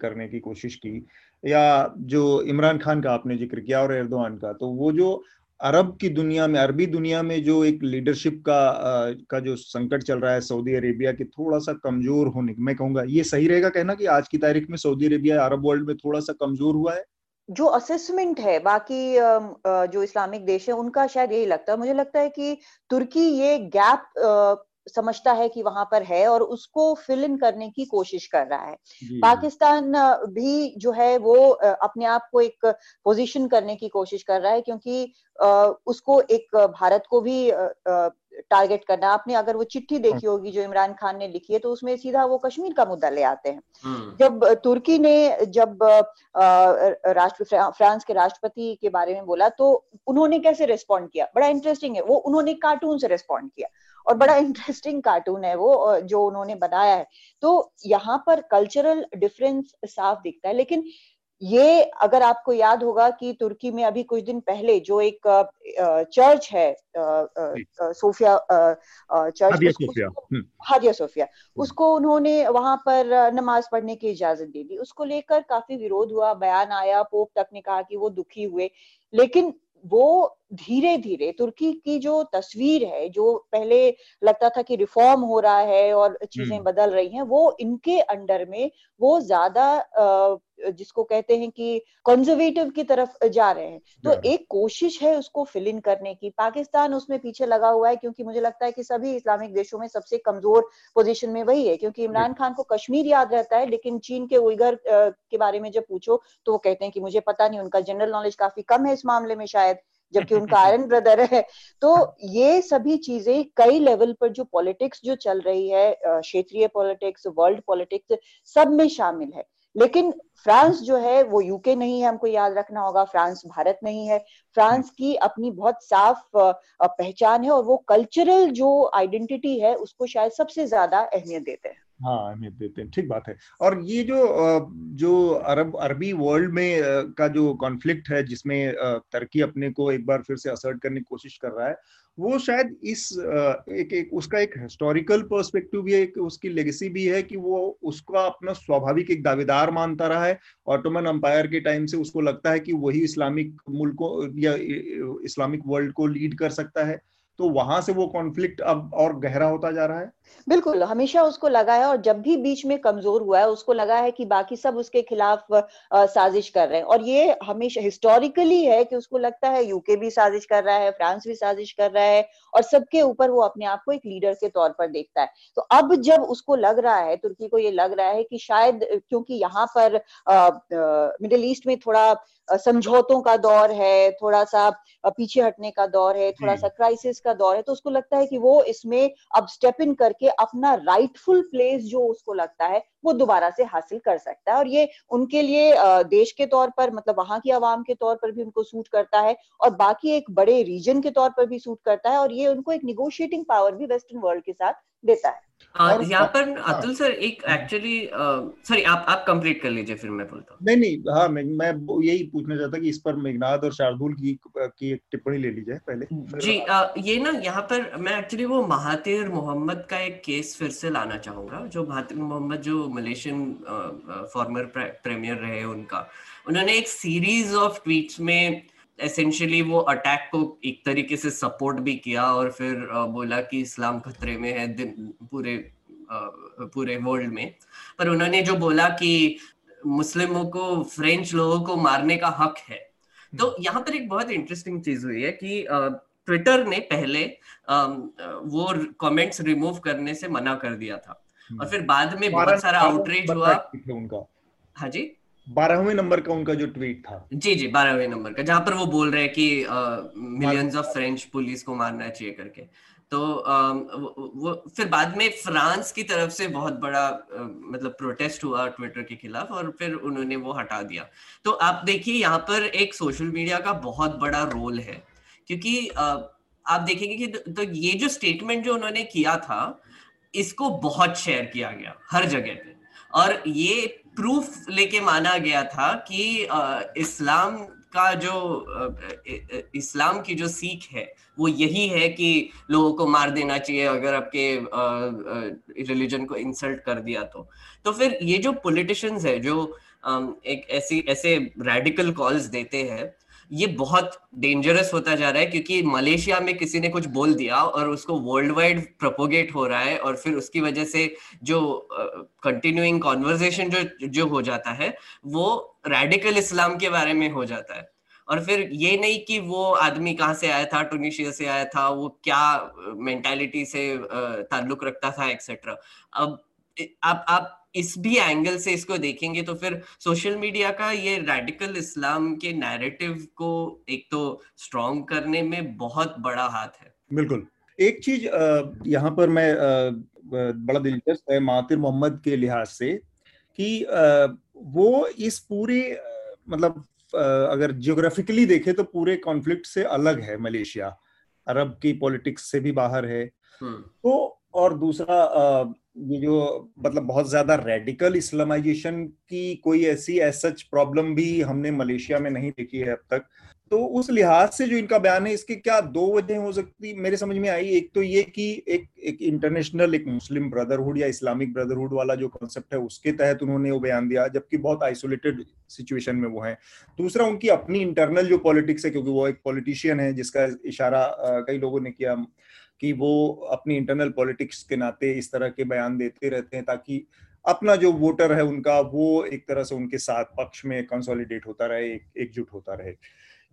करने की कोशिश की। या जो इमरान खान का आपने ज़िक्र किया और एर्दोआन का तो वो जो अरब की दुनिया में अरबी दुनिया में जो एक लीडरशिप का आ, का जो संकट चल रहा है सऊदी अरेबिया के थोड़ा सा कमज़ोर होने मैं कहूँगा ये सही रहेगा कहना कि आज की तारीख में सऊदी अरेबिया अरब वर्ल्ड में थोड़ा सा कमज़ोर हुआ है? जो असेसमेंट है बाकी जो इस्लामिक देश है उनका शायद यही लगता है। मुझे लगता है कि तुर्की ये गैप समझता है कि वहाँ पर है और उसको फिल इन करने की कोशिश कर रहा है। पाकिस्तान भी जो है वो अपने आप को एक पोजीशन करने की कोशिश कर रहा है क्योंकि उसको एक भारत को भी टारगेट करना। आपने अगर वो चिट्ठी हाँ। देखी होगी जो इमरान खान ने लिखी है तो उसमें सीधा वो कश्मीर का मुद्दा ले आते हैं। हम्म। जब तुर्की ने जब राष्ट्र फ्रांस के राष्ट्रपति के बारे में बोला तो उन्होंने कैसे रिस्पॉन्ड किया? बड़ा इंटरेस्टिंग है। वो उन्होंने कार्टून से रिस्पॉन्ड किया। और बड़ा इंटरेस्टिंग कार्टून है वो जो उन्होंने बनाया है। तो यहाँ पर कल्चरल डिफरेंस साफ़ दिखता है लेकिन ये अगर आपको याद होगा कि तुर्की में अभी कुछ दिन पहले जो एक चर्च है सोफिया चर्च हादिया सोफिया हम्म। सोफिया हम्म। उसको उन्होंने वहाँ पर नमाज़ पढ़ने की इजाज़त दे दी उसको लेकर काफ़ी विरोध हुआ बयान आया पोप तक ने कहा कि वो दुखी हुए लेकिन वो धीरे धीरे तुर्की की जो तस्वीर है जो पहले लगता था कि रिफॉर्म हो रहा है और चीज़ें हम्म। बदल रही हैं वो इनके अंडर में वो ज़्यादा जिसको कहते हैं कि कंजर्वेटिव की तरफ़ जा रहे हैं। तो एक कोशिश है उसको फिल इन करने की। पाकिस्तान उसमें पीछे लगा हुआ है क्योंकि मुझे लगता है कि सभी इस्लामिक देशों में सबसे कमज़ोर पोजीशन में वही है क्योंकि इमरान खान को कश्मीर याद रहता है लेकिन चीन के उइगर के बारे में जब पूछो तो वो कहते हैं कि मुझे पता नहीं उनका जनरल नॉलेज काफ़ी कम है इस मामले में शायद जबकि उनका आयरन ब्रदर है। तो ये सभी चीज़ें कई लेवल पर जो पॉलिटिक्स जो चल रही है क्षेत्रीय पॉलिटिक्स वर्ल्ड पॉलिटिक्स सब में शामिल है। लेकिन फ्रांस जो है, वो यूके नहीं है, हमको याद रखना होगा, फ्रांस भारत नहीं है। फ्रांस की अपनी बहुत साफ़ पहचान है और वो कल्चरल जो आइडेंटिटी है, उसको शायद सबसे ज़्यादा अहमियत देते हैं। हाँ अहमियत देते हैं ठीक बात है। और ये जो जो अरब, अरबी वर्ल्ड में का जो कॉन्फ्लिक्ट है, जिसमें तुर्की अपने को एक बार फिर से असर्ट करने की कोशिश कर रहा है, वो शायद इस एक एक उसका एक हिस्टोरिकल पर्सपेक्टिव भी है, एक उसकी लेगेसी भी है कि वो उसका अपना स्वाभाविक एक दावेदार मानता रहा है। ऑटोमन अंपायर के टाइम से उसको लगता है कि वही इस्लामिक मुल्कों, या इस्लामिक वर्ल्ड को लीड कर सकता है। तो वहाँ से वो कॉन्फ्लिक्ट अब और गहरा होता जा रहा है? बिल्कुल, हमेशा उसको लगा है और जब भी बीच में कमज़ोर हुआ है, उसको लगा है कि बाकी सब उसके खिलाफ साजिश कर रहे हैं। और ये हमेशा हिस्टोरिकली है कि उसको लगता है यूके भी साजिश कर रहा है फ्रांस भी साजिश कर रहा है और सबके ऊपर वो अपने आप को एक लीडर के तौर पर देखता है। तो अब जब उसको लग रहा है, तुर्की को ये लग रहा है कि शायद, क्योंकि यहाँ पर मिडिल ईस्ट में थोड़ा समझौतों का दौर है थोड़ा सा पीछे हटने का दौर है थोड़ा सा क्राइसिस का दौर है तो उसको लगता है कि वो इसमें अब स्टेप इन करके अपना राइटफुल प्लेस जो उसको लगता है वो दोबारा से हासिल कर सकता है। और ये उनके लिए देश के तौर पर मतलब वहाँ की आवाम के तौर पर भी उनको सूट करता है और बाकी एक बड़े रीजन के तौर पर भी सूट करता है और ये उनको एक निगोशिएटिंग पावर भी वेस्टर्न वर्ल्ड के साथ देता है। यहाँ पर हाँ। अतुल सर एक एक्चुअली सॉरी आप आप कंप्लीट कर लीजिए फिर मैं बोलता हूँ। नहीं नहीं हाँ मैं मैं यही पूछना चाहता कि इस पर मेघनाथ और शार्दुल की की एक टिप्पणी ले ली जाए पहले जी आ, ये ना यहाँ पर मैं एक्चुअली वो महातिर मोहम्मद का एक केस फिर से लाना चाहूँगा जो महातिर मोहम्मद जो मलेशियन फॉर्मर प्रीमियर रहे उनका। उन्होंने एक सीरीज़ ऑफ़ ट्वीट्स में एसेंशियली वो अटैक को एक तरीके से सपोर्ट भी किया और फिर बोला कि इस्लाम खतरे में है दिन पूरे पूरे वर्ल्ड में। पर उन्होंने जो बोला कि मुस्लिमों को फ्रेंच लोगों को मारने का हक है। तो हम्म। यहाँ पर एक बहुत इंटरेस्टिंग चीज़ हुई है कि ट्विटर ने पहले वो कमेंट्स रिमूव करने से मना कर दिया था। और हम्म। फिर बाद में बहुत सारा आउटरीच हुआ। उनका। हाँ जी? बारहवें नंबर का उनका जो ट्वीट था। जी जी बारहवें नंबर का जहाँ पर वो बोल रहे हैं कि मिलियंस ऑफ़ फ्रेंच पुलिस को मारना चाहिए करके। तो आ, वो, वो फिर बाद में फ्रांस की तरफ़ से बहुत बड़ा आ, मतलब प्रोटेस्ट हुआ ट्विटर के खिलाफ और फिर उन्होंने वो हटा दिया। तो आप देखिए यहाँ पर एक सोशल मीडिया का बहुत बड़ा रोल है क्योंकि आ, आप देखेंगे कि तो, तो ये जो स्टेटमेंट जो उन्होंने किया था इसको बहुत शेयर किया गया हर जगह पे। और ये प्रूफ लेके माना गया था कि इस्लाम का जो इस्लाम की जो सीख है, वो यही है कि लोगों को मार देना चाहिए अगर आपके रिलीजन को इंसल्ट कर दिया तो। तो फिर ये जो पॉलिटिशियंस है, जो एक ऐसी, ऐसे रेडिकल कॉल्स देते हैं ये बहुत डेंजरस होता जा रहा है क्योंकि मलेशिया में किसी ने कुछ बोल दिया और उसको वर्ल्ड वाइड प्रोपोगेट हो रहा है और फिर उसकी वजह से जो कंटिन्यूइंग uh, कॉन्वर्जेशन जो जो हो जाता है वो रेडिकल इस्लाम के बारे में हो जाता है। और फिर ये नहीं कि वो आदमी कहाँ से आया था टूनिशिया से आया था वो क्या मेंटालिटी से ताल्लुक रखता था एक्सेट्रा अब आप आप इस भी एंगल से इसको देखेंगे तो फिर सोशल मीडिया का ये रेडिकल इस्लाम के नैरेटिव को एक तो स्ट्रॉन्ग करने में बहुत बड़ा हाथ है। बिल्कुल। एक चीज़ यहाँ पर मैं बड़ा दिलचस्प है मातिर मोहम्मद के लिहाज से कि वो इस पूरे मतलब अगर जियोग्राफिकली देखे तो पूरे कॉन्फ्लिक्ट से अलग है मलेशिया। अरब की पॉलिटिक्स से भी बाहर है। हम्म। तो और दूसरा ये जो मतलब बहुत ज़्यादा रेडिकल इस्लामाइजेशन की कोई ऐसी सच प्रॉब्लम भी हमने मलेशिया में नहीं देखी है अब तक। तो उस लिहाज से जो इनका बयान है, इसके क्या दो वजह हो सकती, मेरे समझ में आई। एक तो ये कि एक एक इंटरनेशनल एक मुस्लिम ब्रदरहुड या इस्लामिक ब्रदरहुड वाला जो कॉन्सेप्ट है, उसके तहत उन्होंने वो बयान दिया, जबकि बहुत आइसोलेटेड सिचुएशन में वो है। दूसरा, उनकी अपनी इंटरनल जो पॉलिटिक्स है, क्योंकि वो एक पॉलिटिशियन है, जिसका इशारा कई लोगों ने किया। कि वो अपनी इंटरनल पॉलिटिक्स के नाते इस तरह के बयान देते रहते हैं ताकि अपना जो वोटर है उनका, वो एक तरह से उनके साथ पक्ष में कंसोलिडेट होता रहे एकजुट होता रहे।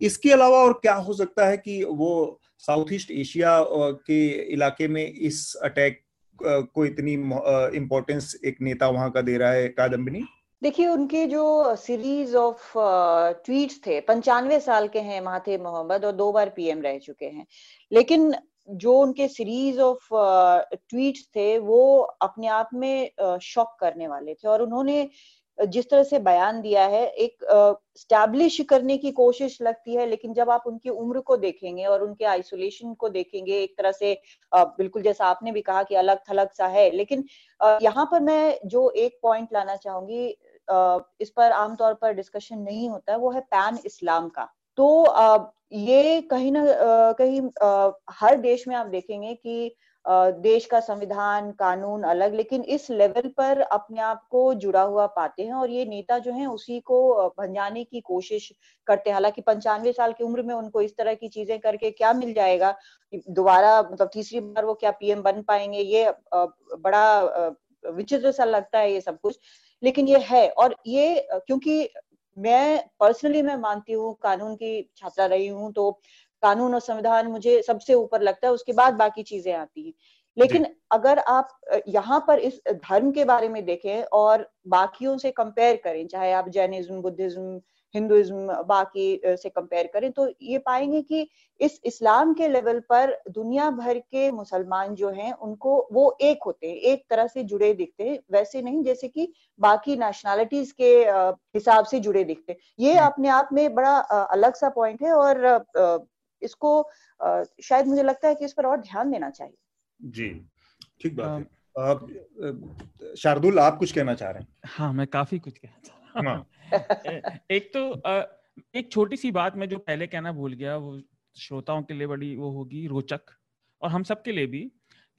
इसके अलावा और क्या हो सकता है कि वो साउथ ईस्ट एशिया के इलाके में इस अटैक को इतनी इम्पोर्टेंस एक नेता वहाँ का दे रहा है कादम्बिनी देखिए, उनके जो सीरीज़ ऑफ़ ट्वीट्स थे, पंचानवे साल के हैं महाथे मोहम्मद और दो बार पीएम रह चुके हैं। लेकिन जो उनके सीरीज़ ऑफ़ ट्वीट्स थे, वो अपने आप में शॉक करने वाले थे। और उन्होंने जिस तरह से बयान दिया है, एक स्टैब्लिश करने की कोशिश लगती है, लेकिन जब आप उनकी उम्र को देखेंगे और उनके आइसोलेशन को देखेंगे, एक तरह से बिल्कुल जैसा आपने भी कहा कि अलग थलग सा है, लेकिन यहाँ पर मैं जो एक पॉइंट लाना चाहूँगी इस पर आमतौर पर डिस्कशन नहीं होता है वो है पैन इस्लाम का। तो ये कहीं ना कहीं हर देश में आप देखेंगे कि देश का संविधान, कानून अलग, लेकिन इस लेवल पर अपने आप को जुड़ा हुआ पाते हैं और ये नेता जो हैं उसी को भंजाने की कोशिश करते हैं। हालाँकि पंचानवे साल की उम्र में उनको इस तरह की चीज़ें करके क्या मिल जाएगा? दोबारा मतलब तीसरी बार वो क्या पीएम बन पाएँगे? ये बड़ा विचित्र सा लगता है ये सब कुछ। लेकिन ये है और ये, क्योंकि मैं पर्सनली मैं मानती हूँ कानून की छात्रा रही हूँ तो कानून और संविधान मुझे सबसे ऊपर लगता है उसके बाद बाकी चीज़ें आती हैं। लेकिन अगर आप यहाँ पर इस धर्म के बारे में देखें और बाकियों से कंपेयर करें चाहे आप जैनिज्म बुद्धिज्म हिंदुइज्म बाकी से कंपेयर करें तो ये पाएँगे कि इस इस्लाम के लेवल पर दुनिया भर के मुसलमान जो हैं उनको वो एक होते हैं एक तरह से जुड़े दिखते हैं वैसे नहीं जैसे कि बाकी नेशनैलिटीज के हिसाब से जुड़े दिखते हैं। ये हम्म। अपने आप में बड़ा अलग सा पॉइंट है और इसको शायद मुझे लगता है कि इस पर और ध्यान देना चाहिए। जी ठीक बात है। शार्दुल आप कुछ कहना चाह रहे हैं? हाँ मैं काफ़ी कुछ कहना चाह रहा हूँ हाँ। एक तो एक छोटी सी बात मैं जो पहले कहना भूल गया वो श्रोताओं के लिए बड़ी वो होगी रोचक। और हम सब के लिए भी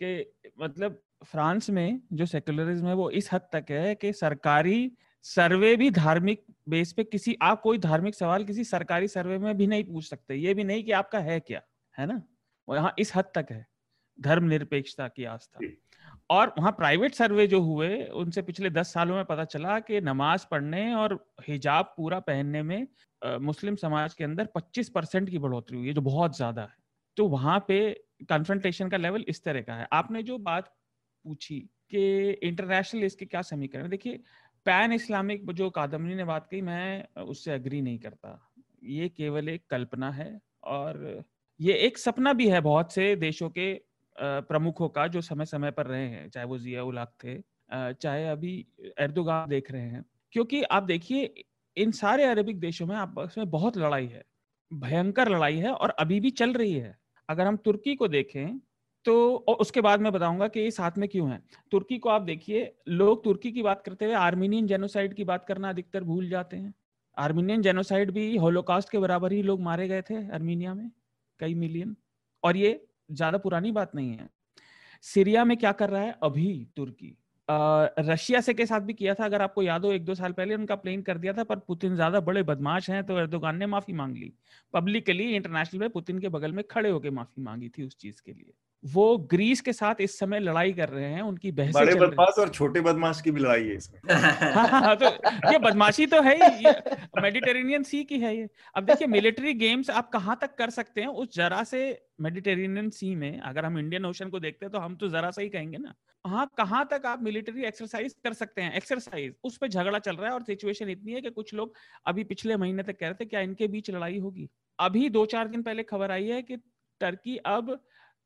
कि मतलब फ्रांस में जो सेकुलरिज्म है वो इस हद तक है कि सरकारी सर्वे भी धार्मिक बेस पे किसी आप कोई धार्मिक सवाल किसी सरकारी सर्वे में भी नहीं पूछ सकते। ये भी नहीं कि आपका है क्या है ना? वो यहाँ इस हद तक है धर्म निरपेक्षता की आस्था। और वहाँ प्राइवेट सर्वे जो हुए उनसे पिछले दस सालों में पता चला कि नमाज़ पढ़ने और हिजाब पूरा पहनने में आ, मुस्लिम समाज के अंदर 25 परसेंट की बढ़ोतरी हुई है जो बहुत ज़्यादा है। तो वहाँ पे कन्फ्रंटेशन का लेवल इस तरह का है। आपने जो बात पूछी कि इंटरनेशनल इसके क्या समीकरण देखिए पैन इस्लामिक जो कादमनी ने बात कही मैं उससे अग्री नहीं करता। ये केवल एक कल्पना है और ये एक सपना भी है बहुत से देशों के प्रमुखों का जो समय समय पर रहे हैं, चाहे वो जिया उलाक थे चाहे अभी एर्दोगान देख रहे हैं। क्योंकि आप देखिए, इन सारे अरबिक देशों में आपस में बहुत लड़ाई है, भयंकर लड़ाई है और अभी भी चल रही है। अगर हम तुर्की को देखें तो उसके बाद मैं बताऊँगा कि ये साथ में क्यों है। तुर्की को आप देखिए, लोग तुर्की की बात करते हुए आर्मीनियन जेनोसाइड की बात करना अधिकतर भूल जाते हैं। आर्मीनियन जेनोसाइड भी होलोकास्ट के बराबर ही लोग मारे गए थे आर्मीनिया में, कई मिलियन। और ये ज़्यादा पुरानी बात नहीं है। सीरिया में क्या कर रहा है? अभी तुर्की। रशिया से के साथ भी किया था, अगर आपको याद हो, एक दो साल पहले उनका प्लेन कर दिया था, पर पुतिन ज़्यादा बड़े बदमाश हैं तो एर्दोगान ने माफ़ी मांग ली। पब्लिकली इंटरनेशनल में पुतिन के बगल में खड़े होकर माफ़ी मांगी थी उस चीज़ के लिए। वो ग्रीस के साथ इस समय लड़ाई कर रहे हैं उनकी बहस बड़े बदमाश और छोटे बदमाश की भी लड़ाई है इसमें। हाँ, हाँ, हाँ, तो ये बदमाशी तो है ही मेडिटेरेनियन सी की है ये। अब देखिए मिलिट्री गेम्स आप कहाँ तक कर सकते हैं? उस जरा से मेडिटेरेनियन सी में अगर हम इंडियन ओशन को देखते हैं तो हम तो जरा सा ही कहेंगे ना। हाँ कहाँ तक आप मिलिट्री एक्सरसाइज कर सकते हैं? एक्सरसाइज उस पर झगड़ा चल रहा है और सिचुएशन इतनी है कि कुछ लोग अभी पिछले महीने तक कह रहे थे क्या इनके बीच लड़ाई होगी? अभी दो चार दिन पहले खबर आई है कि टर्की अब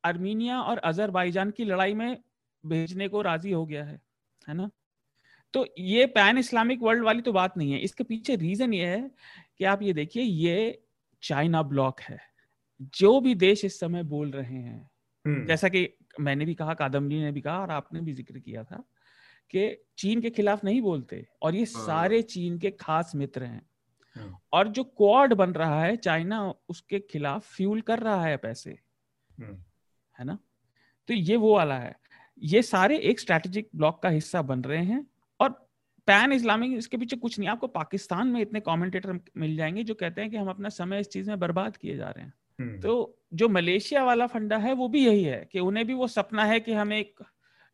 अर्मीनिया और अजरबैजान की लड़ाई में भेजने को राज़ी हो गया है है ना तो ये पैन इस्लामिक वर्ल्ड वाली तो बात नहीं है इसके पीछे रीजन ये है कि आप ये देखिए ये चाइना ब्लॉक है जो भी देश इस समय बोल रहे हैं हम्म। जैसा कि मैंने भी कहा कादम्बरी ने भी कहा और आपने भी ज़िक्र किया था कि चीन के खिलाफ नहीं बोलते और ये हाँ। सारे चीन के खास मित्र हैं हम्म। और जो क्वाड बन रहा है चाइना उसके खिलाफ फ्यूल कर रहा है पैसे हम्म। है ना? तो ये वो वाला है। ये सारे एक स्ट्रेटेजिक ब्लॉक का हिस्सा बन रहे हैं और पैन इस्लामिक इसके पीछे कुछ नहीं आपको पाकिस्तान में इतने कमेंटेटर मिल जाएँगे जो कहते हैं कि हम अपना समय इस चीज़ में बर्बाद किए जा रहे हैं। हम्म। तो जो मलेशिया वाला फंडा है वो भी यही है कि उन्हें भी वो सपना है कि हम एक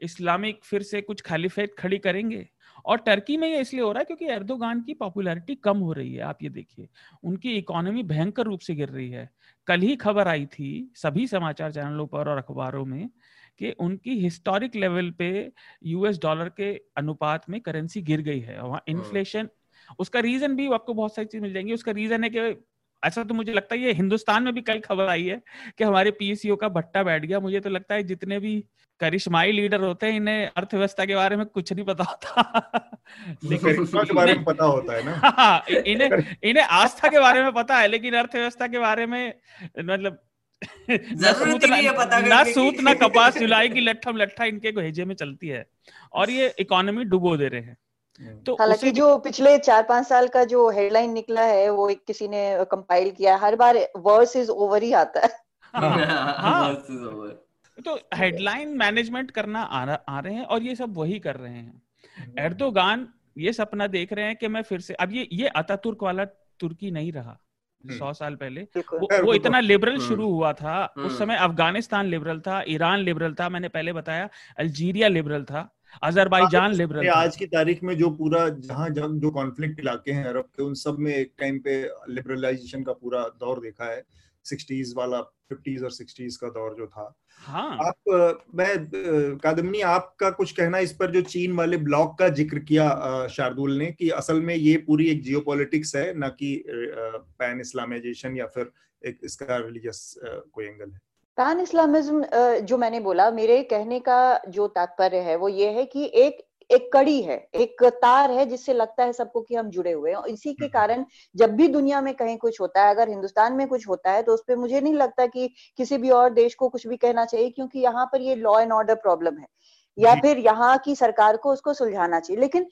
इस्लामिक फिर से कुछ खालिफेट खड़ी करेंगे। और टर्की में ये इसलिए हो रहा है क्योंकि एर्दोगान की पॉपुलैरिटी कम हो रही है आप ये देखिए। उनकी इकोनॉमी भयंकर रूप से गिर रही है। कल ही खबर आई थी सभी समाचार चैनलों पर और अखबारों में कि उनकी हिस्टोरिक लेवल पे यूएस डॉलर के अनुपात में करेंसी गिर गई है। वहाँ इन्फ्लेशन उसका रीजन भी आपको बहुत सारी चीज़ मिल जाएँगी। उसका रीजन है कि ऐसा तो मुझे लगता है ये हिंदुस्तान में भी कल खबर आई है कि हमारे पीएसयू का भट्टा बैठ गया मुझे तो लगता है जितने भी करिश्माई लीडर होते हैं इन्हें अर्थव्यवस्था के बारे में कुछ नहीं पता होता लेकिन के बारे में पता होता है ना हाँ, इन्हें इन्हें आस्था के बारे में पता है लेकिन अर्थव्यवस्था के बारे में मतलब न सूत ना- नहीं पता ना करने की। सूत ना कपास जुलाई की लट्ठम लट्ठा इनके भेजे में चलती है और ये इकोनॉमी डुबो दे रहे हैं। तो हालाँकि जो पिछले चार पाँच साल का जो हेडलाइन निकला है वो एक किसी ने कंपाइल किया हर बार वर्स इज़ ओवर ही आता है। हाँ। Versus तो हेडलाइन मैनेजमेंट करना आ, रहा- आ रहे हैं और ये सब वही कर रहे हैं। एर्दोगान ये सपना देख रहे हैं कि मैं फिर से अब ये ये अतातुर्क वाला तुर्की नहीं रहा हम्म। सौ साल पहले। वो, वो इतना लिबरल हम्म। शुरू हुआ था हम्म। उस समय अफ़गानिस्तान लिबरल था ईरान लिबरल था मैंने पहले बताया अल्जीरिया लिबरल था। अजरबैजान लिबरल आज की तारीख में जो पूरा जहाँ जहाँ जो कॉन्फ्लिक्ट इलाके हैं अरब के उन सब में एक टाइम पे लिबरलाइजेशन का पूरा दौर देखा है। सिक्सटीज वाला फिफ्टीज और सिक्सटीज का दौर जो था। हाँ। आप मैं कादमनी आपका कुछ कहना इस पर जो चीन वाले ब्लॉक का ज़िक्र किया शार्दुल ने कि असल में ये पूरी एक जियोपॉलिटिक्स है ना कि पैन इस्लामाइजेशन या फिर एक इसका रिलीजियस कोई एंगल है। पैन इस्लामिज्म जो मैंने बोला मेरे कहने का जो तात्पर्य है वो ये है कि एक एक कड़ी है एक तार है जिससे लगता है सबको कि हम जुड़े हुए हैं। और इसी के हम्म। कारण जब भी दुनिया में कहीं कुछ होता है अगर हिंदुस्तान में कुछ होता है तो उस पर मुझे नहीं लगता कि किसी भी और देश को कुछ भी कहना चाहिए क्योंकि यहाँ पर ये लॉ एंड ऑर्डर प्रॉब्लम है। या फिर यहाँ की सरकार को उसको सुलझाना चाहिए। लेकिन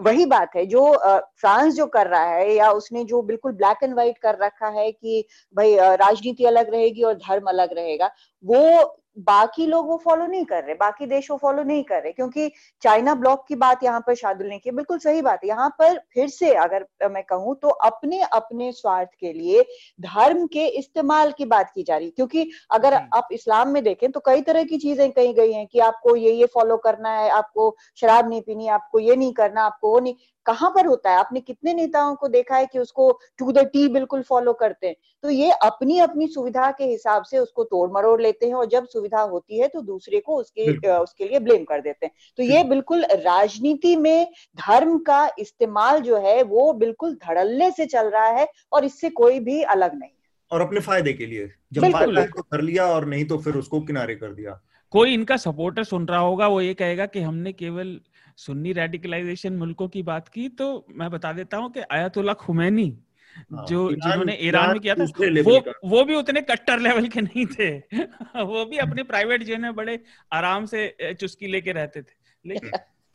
वही बात है, जो फ्रांस जो कर रहा है या उसने जो बिल्कुल ब्लैक एंड व्हाइट कर रखा है कि भाई राजनीति अलग रहेगी और धर्म अलग रहेगा, वो बाकी लोग वो फॉलो नहीं कर रहे बाकी देश वो फॉलो नहीं कर रहे क्योंकि चाइना ब्लॉक की बात यहाँ पर शार्दुल ने की बिल्कुल सही बात है। यहाँ पर फिर से अगर मैं कहूँ तो अपने अपने स्वार्थ के लिए धर्म के इस्तेमाल की बात की जा रही क्योंकि अगर हम्म। आप इस्लाम में देखें तो कई तरह की चीज़ें कही गई हैं कि आपको ये ये फॉलो करना है आपको शराब नहीं पीनी आपको ये नहीं करना आपको वो नहीं। कहाँ पर होता है? आपने कितने नेताओं को देखा है कि उसको टू द टी बिल्कुल फॉलो करते हैं? तो ये अपनी अपनी सुविधा के हिसाब से उसको तोड़ मरोड़ लेते हैं और जब सुविधा होती है तो दूसरे को उसके उसके लिए ब्लेम कर देते हैं। तो ये बिल्कुल। राजनीति में धर्म का इस्तेमाल जो है वो बिल्कुल धड़ल्ले से चल रहा है और इससे कोई भी अलग नहीं और अपने फ़ायदे के लिए। जब फ़ायदा तो कर लिया और नहीं तो फिर उसको किनारे कर दिया। कोई इनका सपोर्टर सुन रहा होगा वो ये कहेगा कि हमने केवल सुन्नी रेडिकलाइजेशन मुल्कों की बात की तो मैं बता देता हूँ कि आयतुल्ला खुमैनी हाँ, जो जिन्होंने ईरान में किया था वो वो भी उतने कट्टर लेवल के नहीं थे। वो भी अपने प्राइवेट जेल में बड़े आराम से चुस्की लेके रहते थे। लेकिन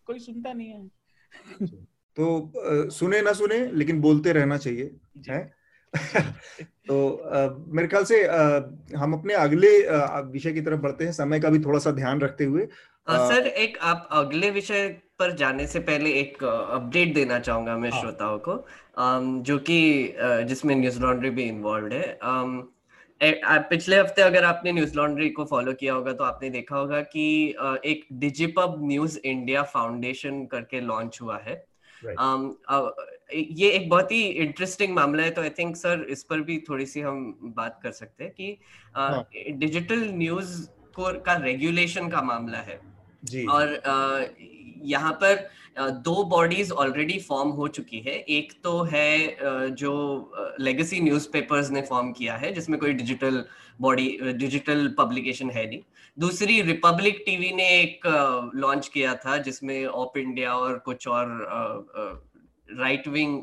कोई सुनता नहीं है। तो सुने ना सुने लेकिन बोलते रहना चाहिए। है? तो अ, मेरे ख्याल से अ, हम अपने अगले विषय की तरफ़ बढ़ते हैं। समय का भी थोड़ा सा ध्यान रखते हुए। अ, अ, सर एक आप अगले विषय पर जाने से पहले एक अपडेट देना चाहूँगा मैं हाँ। श्रोताओं को। जो कि जिसमें न्यूज़ लॉन्ड्री भी इन्वॉल्व है। आ- पिछले हफ़्ते अगर आपने न्यूज़ लॉन्ड्री को फॉलो किया होगा तो आपने देखा होगा कि एक डिजिपब न्यूज़ इंडिया फाउंडेशन करके लॉन्च हुआ है। Right. ये एक बहुत ही इंटरेस्टिंग मामला है तो आई थिंक सर इस पर भी थोड़ी सी हम बात कर सकते हैं कि हाँ। डिजिटल न्यूज़ को का रेगुलेशन का मामला है। जी। और अ, यहाँ पर दो बॉडीज ऑलरेडी फॉर्म हो चुकी है। एक तो है जो लेगेसी न्यूज़पेपर्स ने फॉर्म किया है जिसमें कोई डिजिटल बॉडी डिजिटल पब्लिकेशन है नहीं। दूसरी रिपब्लिक टीवी ने एक लॉन्च किया था जिसमें ऑप इंडिया और कुछ और right wing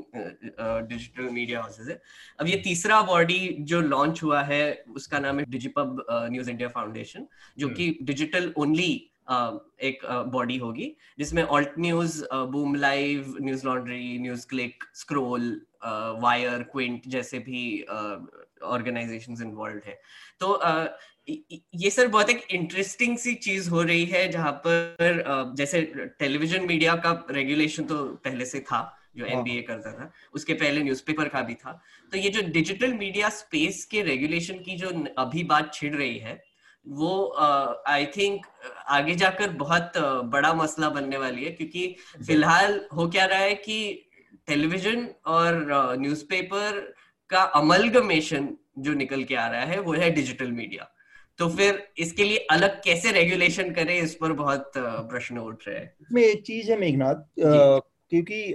digital media houses है अब ये तीसरा बॉडी जो लॉन्च हुआ है उसका नाम है डिजिपब न्यूज़ इंडिया फाउंडेशन जो हम्म। कि डिजिटल ओनली एक बॉडी होगी जिसमें Alt News Boom Live News Laundry News Click Scroll Wire Quint जैसे भी ऑर्गेनाइजेशंस इन्वॉल्व है तो ये सर बहुत एक इंटरेस्टिंग सी चीज़ हो रही है जहाँ पर जैसे टेलीविज़न मीडिया का रेगुलेशन तो पहले से था जो एनबीए हाँ। करता था उसके पहले न्यूज़पेपर का भी था। तो ये जो डिजिटल मीडिया स्पेस के रेगुलेशन की जो अभी बात छिड़ रही है वो आई uh, थिंक आगे जाकर बहुत uh, बड़ा मसला बनने वाली है क्योंकि फ़िलहाल हो क्या रहा है कि टेलीविज़न और न्यूज़पेपर uh, का अमलगमेशन जो निकल के आ रहा है वो है डिजिटल मीडिया तो फिर इसके लिए अलग कैसे रेगुलेशन करें इस पर बहुत प्रश्न उठ रहे हैं। इसमें एक चीज़ है मेघनाथ क्योंकि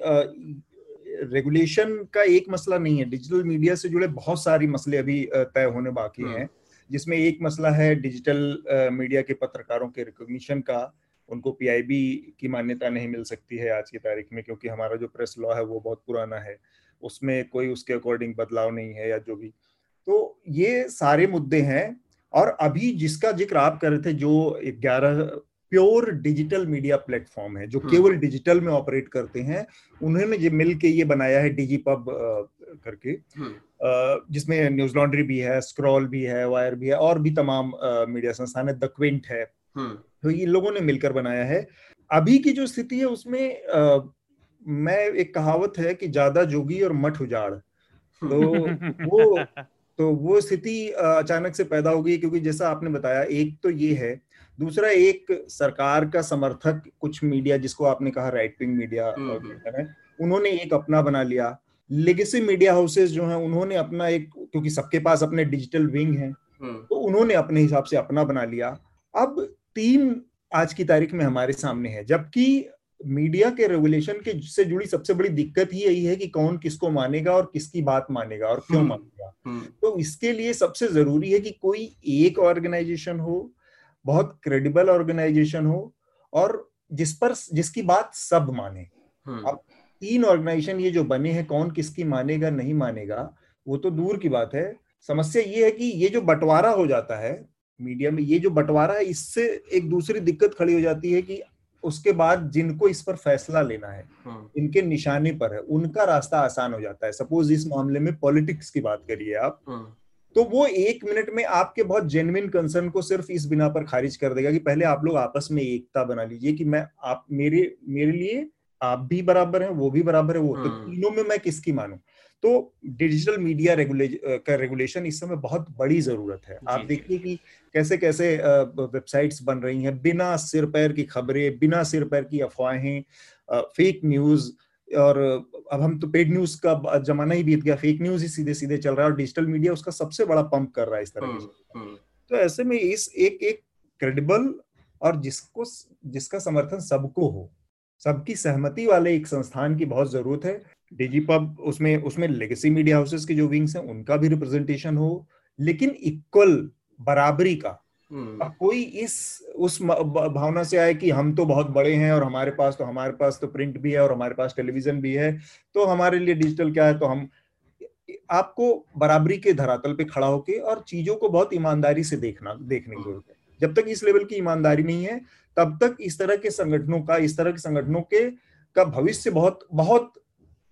रेगुलेशन का एक मसला नहीं है। डिजिटल मीडिया से जुड़े बहुत सारी मसले अभी तय होने बाकी हाँ। हैं जिसमें एक मसला है डिजिटल मीडिया के पत्रकारों के रिकॉग्निशन का। उनको पीआईबी की मान्यता नहीं मिल सकती है आज की तारीख में क्योंकि हमारा जो प्रेस लॉ है वो बहुत पुराना है। उसमें कोई उसके अकॉर्डिंग बदलाव नहीं है या जो भी। तो ये सारे मुद्दे हैं और अभी जिसका ज़िक्र आप कर रहे थे जो ग्यारह प्योर डिजिटल मीडिया प्लेटफॉर्म है जो हम्म। केवल डिजिटल में ऑपरेट करते हैं उन्होंने मिल के ये बनाया है डिजी पब करके हम्म। जिसमें न्यूज़ लॉन्ड्री भी है स्क्रॉल भी है वायर भी है और भी तमाम मीडिया संस्थान है द क्विंट है हम्म। तो ये लोगों ने मिलकर बनाया है अभी की जो स्थिति है उसमें आ, मैं एक कहावत है कि ज़्यादा जोगी और मठ उजाड़ तो वो तो वो स्थिति अचानक से पैदा हो गई क्योंकि जैसा आपने बताया एक तो ये है दूसरा एक सरकार का समर्थक कुछ मीडिया जिसको आपने कहा राइट विंग मीडिया उन्होंने एक अपना बना लिया लेगेसी मीडिया हाउसेस जो हैं उन्होंने अपना एक क्योंकि सबके पास अपने डिजिटल विंग हैं हम्म। तो उन्होंने अपने हिसाब से अपना बना लिया अब तीन आज की तारीख में हमारे सामने है जबकि मीडिया के रेगुलेशन के से जुड़ी सबसे बड़ी दिक्कत ही यही है कि कौन किसको मानेगा और किसकी बात मानेगा और क्यों हम्म। मानेगा हम्म। तो इसके लिए सबसे ज़रूरी है कि कोई एक ऑर्गेनाइजेशन हो बहुत क्रेडिबल ऑर्गेनाइजेशन हो और जिस पर जिसकी बात सब माने हम्म। अब तीन ऑर्गेनाइजेशन ये जो बने हैं कौन किसकी मानेगा नहीं मानेगा वो तो दूर की बात है समस्या ये है कि ये जो बंटवारा हो जाता है मीडिया में ये जो बंटवारा है इससे एक दूसरी दिक्कत खड़ी हो जाती है कि उसके बाद जिनको इस पर फैसला लेना है हाँ। इनके निशाने पर है उनका रास्ता आसान हो जाता है सपोज़ इस मामले में पॉलिटिक्स की बात करिए आप हाँ। तो वो एक मिनट में आपके बहुत जेन्युइन कंसर्न को सिर्फ़ इस बिना पर खारिज कर देगा कि पहले आप लोग आपस में एकता बना लीजिए कि मैं आप मेरे मेरे लिए आप भी बराबर हैं वो भी बराबर है वो तो हाँ। तीनों में मैं किसकी मानू? तो डिजिटल मीडिया रेगुले का रेगुलेशन इस समय बहुत बड़ी ज़रूरत है। आप देखिए कि कैसे कैसे वेबसाइट्स बन रही हैं बिना सिर पैर की खबरें बिना सिर पैर की अफवाहें फेक न्यूज़ और अब हम तो पेड न्यूज़ का जमाना ही बीत गया फेक न्यूज़ ही सीधे सीधे चल रहा है और डिजिटल मीडिया उसका सबसे बड़ा पंप कर रहा है इस तरह की हम्म, हम्म। तो ऐसे में इस एक एक क्रेडिबल और जिसको जिसका समर्थन सबको हो। सबकी सहमति वाले एक संस्थान की बहुत ज़रूरत है। डिजीपब उसमें उसमें लेगेसी मीडिया हाउसेस के जो विंग्स हैं उनका भी रिप्रेजेंटेशन हो। लेकिन इक्वल बराबरी का हम्म। कोई इस उस भावना से आए कि हम तो बहुत बड़े हैं और हमारे पास तो हमारे पास तो प्रिंट भी है और हमारे पास टेलीविज़न भी है तो हमारे लिए डिजिटल क्या है? तो हम आपको बराबरी के धरातल पे खड़ा होके और चीज़ों को बहुत ईमानदारी से देखना देखने की ज़रूरत है। जब तक इस लेवल की ईमानदारी नहीं है तब तक इस तरह के संगठनों का इस तरह के संगठनों के का भविष्य बहुत बहुत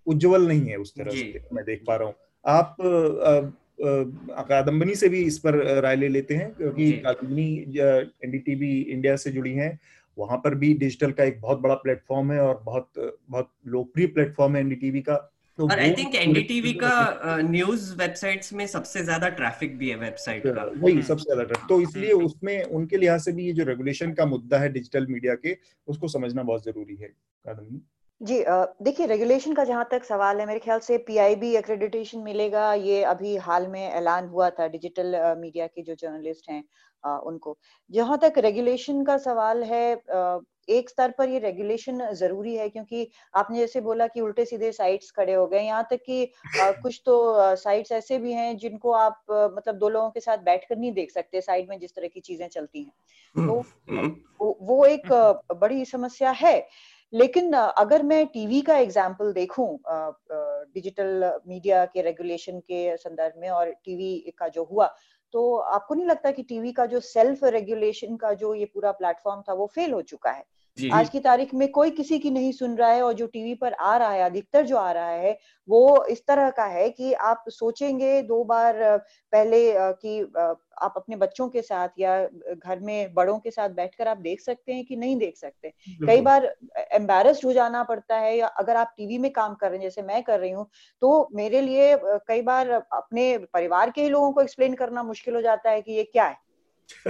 उज्जवल नहीं है उस तरह से मैं देख पा रहा हूँ। आप कादम्बनी से भी इस पर राय ले लेते हैं क्योंकि कादम्बनी एनडीटीवी इंडिया से जुड़ी हैं। वहाँ पर भी डिजिटल का एक बहुत बड़ा प्लेटफॉर्म है और बहुत बहुत लोकप्रिय प्लेटफॉर्म है एनडीटीवी का। तो और आई थिंक एनडीटीवी का न्यूज़ वेबसाइट्स में सबसे ज़्यादा ट्रैफ़िक भी है वेबसाइट का। वही हम्म। सबसे ज़्यादा ट्रैफ़िक तो इसलिए हम्म। उसमें उनके लिहाज से भी ये जो रेगुलेशन का मुद्दा है डिजिटल मीडिया के उसको समझना बहुत ज़रूरी है कादम्बनी जी देखिए रेगुलेशन का जहाँ तक सवाल है मेरे ख्याल से पीआईबी एक्रेडिटेशन मिलेगा। ये अभी हाल में ऐलान हुआ था डिजिटल मीडिया के जो जर्नलिस्ट हैं उनको। जहाँ तक रेगुलेशन का सवाल है एक स्तर पर ये रेगुलेशन ज़रूरी है क्योंकि आपने जैसे बोला कि उल्टे सीधे साइट्स खड़े हो गए। यहाँ तक कि कुछ तो साइट्स ऐसे भी हैं जिनको आप मतलब दो लोगों के साथ बैठकर नहीं देख सकते साइड में जिस तरह की चीज़ें चलती हैं। तो हम्म, हम्म। वो एक बड़ी समस्या है। लेकिन अगर मैं टीवी का एग्ज़ाम्पल देखूँ डिजिटल मीडिया के रेगुलेशन के संदर्भ में और टीवी का जो हुआ तो आपको नहीं लगता कि टीवी का जो सेल्फ रेगुलेशन का जो ये पूरा प्लेटफॉर्म था, वो फेल हो चुका है? आज की तारीख में कोई किसी की नहीं सुन रहा है और जो टीवी पर आ रहा है अधिकतर जो आ रहा है वो इस तरह का है कि आप सोचेंगे दो बार पहले कि आप अपने बच्चों के साथ या घर में बड़ों के साथ बैठकर आप देख सकते हैं कि नहीं देख सकते। कई बार एम्बेरस्ड हो जाना पड़ता है या अगर आप टीवी में काम कर रहे हैं जैसे मैं कर रही हूँ तो मेरे लिए कई बार अपने परिवार के ही लोगों को एक्सप्लेन करना मुश्किल हो जाता है कि ये क्या है।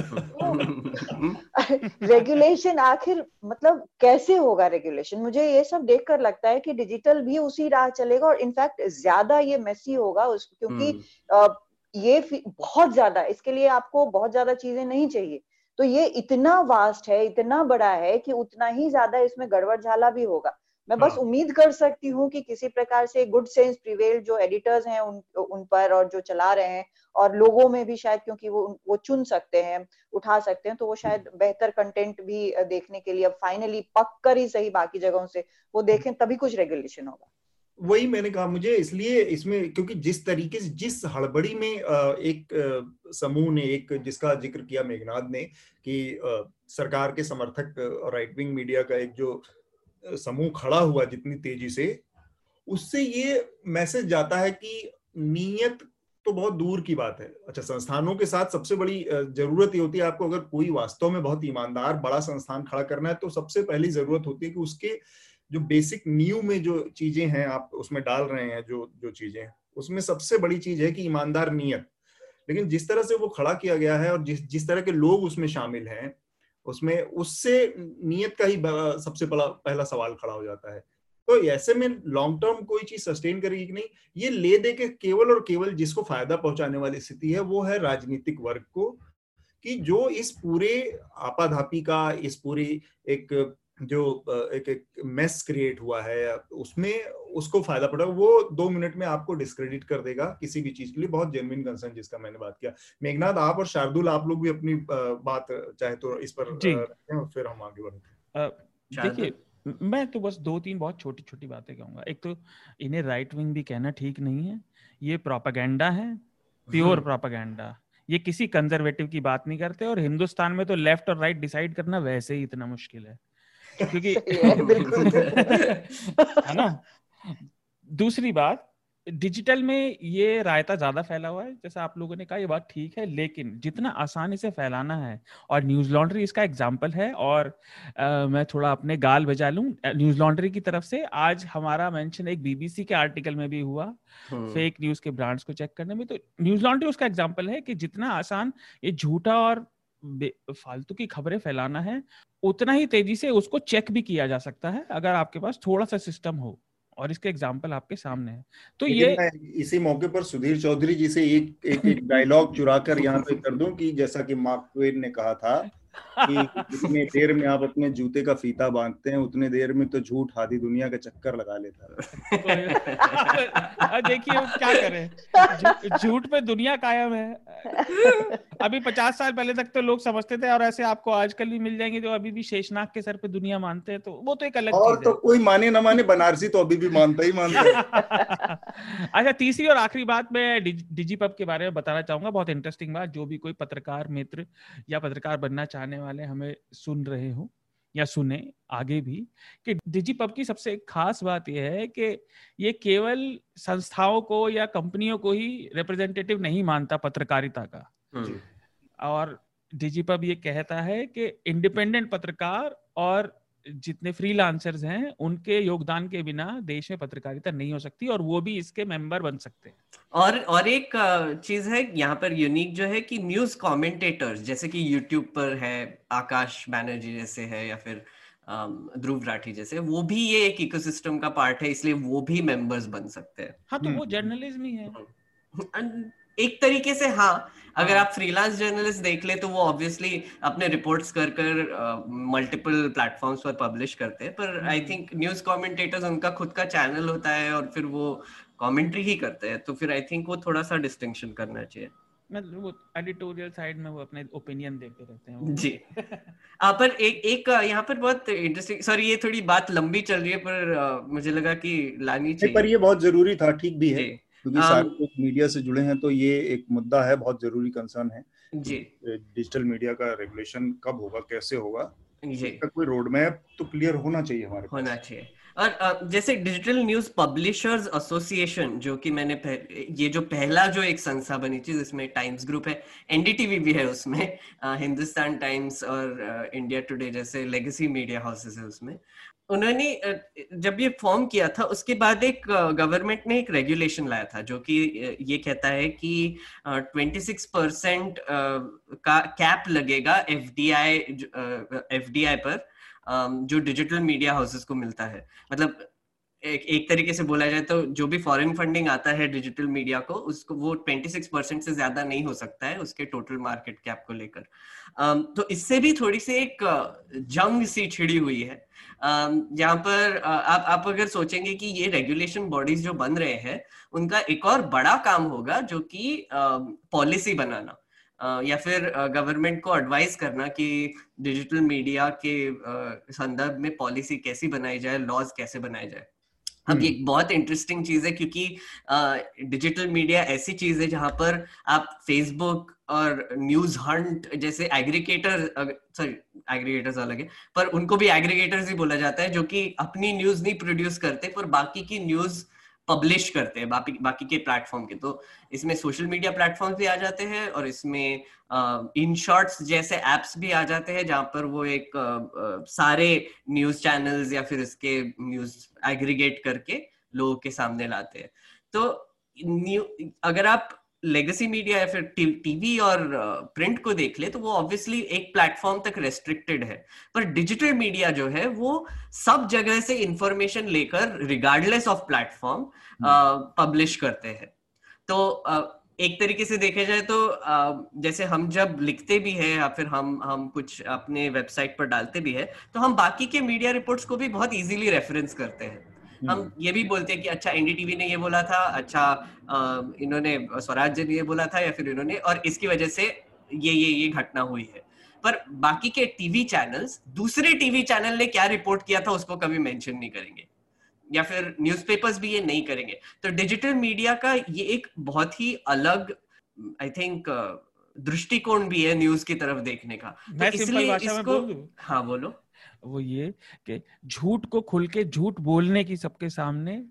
रेगुलेशन आखिर मतलब कैसे होगा रेगुलेशन मुझे ये सब देखकर लगता है कि डिजिटल भी उसी राह चलेगा और इनफैक्ट ज़्यादा ये मेसी होगा उस क्योंकि हम्म। ये बहुत ज़्यादा इसके लिए आपको बहुत ज़्यादा चीज़ें नहीं चाहिए। तो ये इतना वास्ट है इतना बड़ा है कि उतना ही ज़्यादा इसमें गड़बड़ झाला भी होगा। मैं बस हाँ। उम्मीद कर सकती हूँ कि किसी प्रकार से गुड सेंस प्रिवेल जो एडिटर्स हैं उन उन पर और जो चला रहे हैं और लोगों में भी शायद क्योंकि वो वो चुन सकते हैं उठा सकते हैं तो वो शायद बेहतर कंटेंट भी देखने के लिए अब फाइनली पक कर ही सही बाकी जगहों से वो देखें तभी कुछ रेगुलेशन होगा वही मैंने कहा मुझे इसलिए इसमें क्योंकि जिस तरीके से जिस हड़बड़ी में एक समूह ने एक जिसका ज़िक्र किया मेघनाथ ने कि सरकार के समर्थक राइट विंग मीडिया का एक जो समूह खड़ा हुआ जितनी तेज़ी से, उससे ये मैसेज जाता है कि नीयत तो बहुत दूर की बात है। अच्छा संस्थानों के साथ सबसे बड़ी ज़रूरत ये होती है आपको अगर कोई वास्तव में बहुत ईमानदार, बड़ा संस्थान खड़ा करना है तो सबसे पहली ज़रूरत होती है कि उसके जो बेसिक न्यू में जो चीज़ें हैं आप उसमें डाल रहे हैं, जो जो चीज़ें उसमें सबसे बड़ी चीज़ है कि ईमानदार नीयत। लेकिन जिस तरह से वो खड़ा किया गया है और जिस जिस तरह के लोग उसमें शामिल हैं उसमें उससे नियत का ही सबसे बड़ा, पहला सवाल खड़ा हो जाता है। तो ऐसे में लॉन्ग टर्म कोई चीज़ सस्टेन करेगी कि नहीं? ये ले दे के केवल और केवल जिसको फ़ायदा पहुँचाने वाली स्थिति है, वो है राजनीतिक वर्ग को, कि जो इस पूरे आपाधापी का, इस पूरी एक जो एक एक मेस क्रिएट हुआ है उसमें उसको फ़ायदा पड़ा वो दो मिनट में आपको डिस्क्रेडिट कर देगा किसी भी चीज़ के लिए बहुत जेनविन कंसर्न जिसका मैंने बात किया। मेघनाथ आप और शार्दुल आप लोग भी अपनी बात चाहे तो इस पर फिर हम आगे बढ़ते देखिए मैं तो बस दो तीन बहुत छोटी छोटी बातें कहूँगा। एक तो इन्हें राइट विंग भी कहना ठीक नहीं है। ये प्रोपागेंडा है प्योर प्रोपागेंडा हम्म। ये किसी कंजर्वेटिव की बात नहीं करते और हिंदुस्तान में तो लेफ़्ट और राइट डिसाइड करना वैसे ही इतना मुश्किल है। क्योंकि है ना? दूसरी बात डिजिटल में ये रायता ज़्यादा फैला हुआ है जैसा आप लोगों ने कहा ये बात ठीक है लेकिन जितना आसानी से फैलाना है और न्यूज़ लॉन्ड्री इसका एग्ज़ाम्पल है और आ, मैं थोड़ा अपने गाल बजा लूँ न्यूज़ लॉन्ड्री की तरफ़ से आज हमारा मेंशन एक बीबीसी के आर्टिकल में भी हुआ फेक न्यूज़ के ब्रांड्स को चेक करने में। तो न्यूज़ लॉन्ड्री उसका एग्ज़ाम्पल है कि जितना आसान ये झूठा और फालतू की खबरें फैलाना है उतना ही तेज़ी से उसको चेक भी किया जा सकता है अगर आपके पास थोड़ा सा सिस्टम हो और इसके एग्ज़ाम्पल आपके सामने है। तो ये इसी मौके पर सुधीर चौधरी जी से एक एक, एक डायलॉग चुरा कर यहाँ पे कर दूँ कि जैसा कि मार्क ट्वेन ने कहा था कि जितने देर में आप अपने जूते का फीता बांधते हैं उतने देर में तो झूठ आधी दुनिया का चक्कर लगा लेता है। देखिए क्या करें? झूठ पे दुनिया कायम है। अभी पचास साल पहले तक तो लोग समझते थे और ऐसे आपको आजकल भी मिल जाएँगे जो अभी भी शेषनाग के सर पे दुनिया मानते हैं तो वो तो एक अलग और तो कोई माने ना माने बनारसी तो अभी भी मानता ही मानता है। अच्छा तीसरी और आखिरी बात मैं डिजी पब के बारे में बताना चाहूँगा बहुत इंटरेस्टिंग बात जो भी कोई पत्रकार मित्र या पत्रकार बनना चाह आने वाले हमें सुन रहे हो या सुने आगे भी कि डिजी पब की सबसे खास बात यह है कि ये केवल संस्थाओं को या कंपनियों को ही रिप्रेजेंटेटिव नहीं मानता पत्रकारिता का। और डिजी पब ये कहता है कि इंडिपेंडेंट पत्रकार और जितने फ्रीलांसर्स हैं उनके योगदान के बिना देश में पत्रकारिता नहीं हो सकती और वो भी इसके मेंबर बन सकते हैं। और और एक चीज़ है यहाँ पर यूनिक जो है कि न्यूज़ कमेंटेटर्स जैसे कि यूट्यूब पर है आकाश बैनर्जी जैसे है या फिर ध्रुव राठी जैसे वो भी ये एक इकोसिस्टम का पार्ट है इसलिए वो भी मेंबर्स बन सकते हैं। हाँ तो वो जर्नलिज्म ही है। एक तरीके से हाँ अगर आप फ्रीलांस जर्नलिस्ट देख ले तो वो ऑब्वियसली अपने रिपोर्ट्स कर कर मल्टीपल प्लेटफॉर्म्स पर पब्लिश करते हैं पर आई थिंक न्यूज़ कमेंटेटर्स उनका खुद का चैनल होता है और फिर वो कमेंट्री ही करते हैं तो फिर आई थिंक वो थोड़ा सा डिस्टिंक्शन करना चाहिए। मतलब वो एडिटोरियल साइड में वो अपने ओपिनियन देते रहते हैं जी। आ, पर एक एक यहाँ पर बहुत इंटरेस्टिंग सॉरी ये थोड़ी बात लंबी चल रही है पर आ, मुझे लगा कि लानी चाहिए पर ये बहुत ज़रूरी था ठीक भी है। क्योंकि सारे लोग मीडिया से जुड़े हैं तो ये एक मुद्दा है बहुत ज़रूरी कंसर्न है जी। डिजिटल मीडिया का रेगुलेशन कब होगा कैसे होगा। जी। कोई रोड मैप तो क्लियर होना चाहिए हमारे होना चाहिए। और जैसे डिजिटल न्यूज़ पब्लिशर्स एसोसिएशन जो कि मैंने पह, ये जो पहला जो एक संस्था बनी थी जिसमें टाइम्स ग्रुप है एनडीटीवी भी है उसमें हिंदुस्तान टाइम्स और इंडिया टुडे जैसे लेगेसी मीडिया हाउसेस है उसमें। उन्होंने जब ये फॉर्म किया था उसके बाद एक गवर्नमेंट ने एक रेगुलेशन लाया था जो कि ये कहता है कि 26 परसेंट का कैप लगेगा एफडीआई एफडीआई पर जो डिजिटल मीडिया हाउसेस को मिलता है। मतलब एक, एक तरीके से बोला जाए तो जो भी फॉरेन फंडिंग आता है डिजिटल मीडिया को उसको वो 26 परसेंट से ज़्यादा नहीं हो सकता है उसके टोटल मार्केट कैप को लेकर। तो इससे भी थोड़ी सी एक जंग सी छिड़ी हुई है। जहाँ पर आप आप अगर सोचेंगे कि ये रेगुलेशन बॉडीज जो बन रहे हैं, उनका एक और बड़ा काम होगा जो कि पॉलिसी बनाना। या फिर गवर्नमेंट को एडवाइस करना कि डिजिटल मीडिया के संदर्भ में पॉलिसी कैसी बनाई जाए लॉज कैसे बनाए जाए। अब ये हम्म। बहुत इंटरेस्टिंग चीज़ है क्योंकि डिजिटल मीडिया ऐसी चीज़ है जहाँ पर आप फेसबुक और न्यूज़ हंट जैसे एग्रीगेटर सॉरी एग्रीगेटर्स अलग है पर उनको भी एग्रीगेटर्स ही बोला जाता है जो कि अपनी न्यूज़ नहीं प्रोड्यूस करते पर बाकी की न्यूज़ पब्लिश करते हैं बाकी बाकी के प्लेटफॉर्म के। तो इसमें सोशल मीडिया प्लेटफॉर्म भी आ जाते हैं और इसमें इन शॉर्ट्स जैसे एप्स भी आ जाते हैं जहाँ पर वो एक आ, सारे न्यूज़ चैनल्स या फिर इसके न्यूज़ एग्रीगेट करके लोगों के सामने लाते हैं। तो न्यू अगर आप लेगेसी मीडिया या फिर टीवी और प्रिंट को देख ले तो वो ऑब्वियसली एक प्लेटफॉर्म तक रेस्ट्रिक्टेड है। पर डिजिटल मीडिया जो है वो सब जगह से इंफॉर्मेशन लेकर रिगार्डलेस ऑफ़ प्लेटफॉर्म पब्लिश करते हैं। तो uh, एक तरीके से देखे जाए तो uh, जैसे हम जब लिखते भी है या फिर हम हम कुछ अपने वेबसाइट पर डालते भी है तो हम बाकी के मीडिया रिपोर्ट्स को भी बहुत इजीली रेफरेंस करते हैं। हम हम्म। ये भी बोलते हैं कि अच्छा एनडीटीवी ने ये बोला था अच्छा इन्होंने स्वराज ने ये बोला था या फिर इन्होंने और इसकी वजह से ये ये ये घटना हुई है। पर बाकी के टीवी चैनल्स दूसरे टीवी चैनल ने क्या रिपोर्ट किया था उसको कभी मेंशन नहीं करेंगे। या फिर न्यूज़पेपर्स भी ये नहीं करेंगे। तो डिजिटल मीडिया का ये एक बहुत ही अलग आई थिंक दृष्टिकोण भी है न्यूज़ की तरफ़ देखने का। तो इसलिए इसको हाँ बोलो। वो ये कि झूठ को खुल के झूठ बोलने की सबके सामने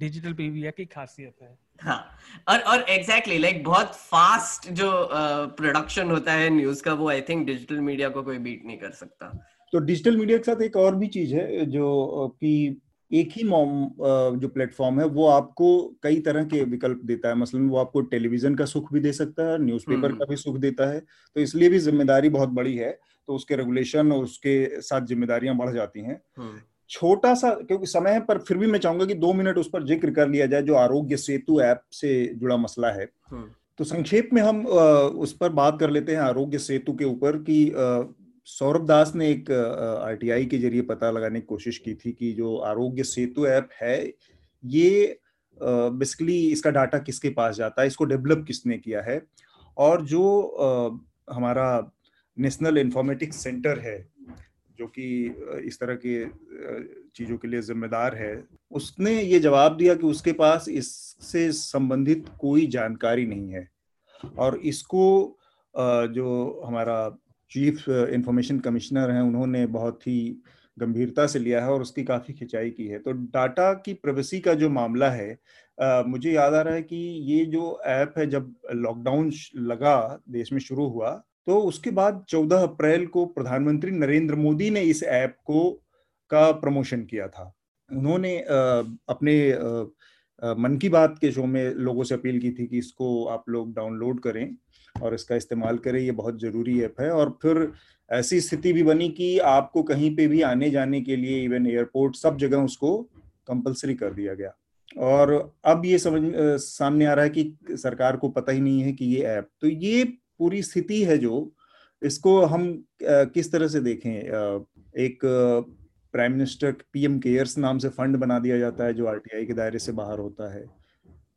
डिजिटल मीडिया की खासियत है। हाँ और और एग्जैक्टली exactly, लाइक like, बहुत फास्ट जो प्रोडक्शन uh, होता है न्यूज़ का वो आई थिंक डिजिटल मीडिया को कोई बीट नहीं कर सकता। तो डिजिटल मीडिया के साथ एक और भी चीज़ है जो कि एक ही मॉम जो प्लेटफॉर्म है वो आपको कई तरह के विकल्प देता है। मसलन वो आपको टेलीविज़न का सुख भी दे सकता है न्यूज़पेपर हम्म। का भी सुख देता है। तो इसलिए भी ज़िम्मेदारी बहुत बड़ी है। तो उसके रेगुलेशन और उसके साथ जिम्मेदारियाँ बढ़ जाती हैं हम्म। छोटा सा क्योंकि समय है पर फिर भी मैं चाहूँगा कि दो मिनट उस पर ज़िक्र कर लिया जाए जो आरोग्य सेतु ऐप से जुड़ा मसला है हम्म। तो संक्षेप में हम उस पर बात कर लेते हैं आरोग्य सेतु के ऊपर कि सौरभ दास ने एक आरटीआई के ज़रिए पता लगाने की कोशिश की थी कि जो आरोग्य सेतु ऐप है ये बेसिकली इसका डाटा किसके पास जाता है इसको डेवलप किसने किया है और जो हमारा नेशनल इंफॉर्मेटिक्स सेंटर है, जो कि इस तरह के चीज़ों के लिए जिम्मेदार है। उसने ये जवाब दिया कि उसके पास इससे संबंधित कोई जानकारी नहीं है। और इसको जो हमारा चीफ इंफॉर्मेशन कमिश्नर हैं, उन्होंने बहुत ही गंभीरता से लिया है और उसकी काफ़ी खिंचाई की है। तो डाटा की प्रवेसी का जो मामला है मुझे याद आ रहा है कि ये जो ऐप है, जब लॉकडाउन लगा, देश में शुरू हुआ तो उसके बाद 14 अप्रैल को प्रधानमंत्री नरेंद्र मोदी ने इस ऐप को, का प्रमोशन किया था। उन्होंने अपने मन की बात के शो में लोगों से अपील की थी कि इसको आप लोग डाउनलोड करें और इसका इस्तेमाल करें, ये बहुत ज़रूरी ऐप है। और फिर ऐसी स्थिति भी बनी कि आपको कहीं पे भी आने जाने के लिए इवन एयरपोर्ट, सब जगह उसको कंपलसरी कर दिया गया। और अब ये समझ सामने आ रहा है कि सरकार को पता ही नहीं है कि ये ऐप तो ये पूरी स्थिति है जो इसको हम किस तरह से देखें? एक प्राइम मिनिस्टर पीएम केयर्स नाम से फंड बना दिया जाता है जो आरटीआई के दायरे से बाहर होता है।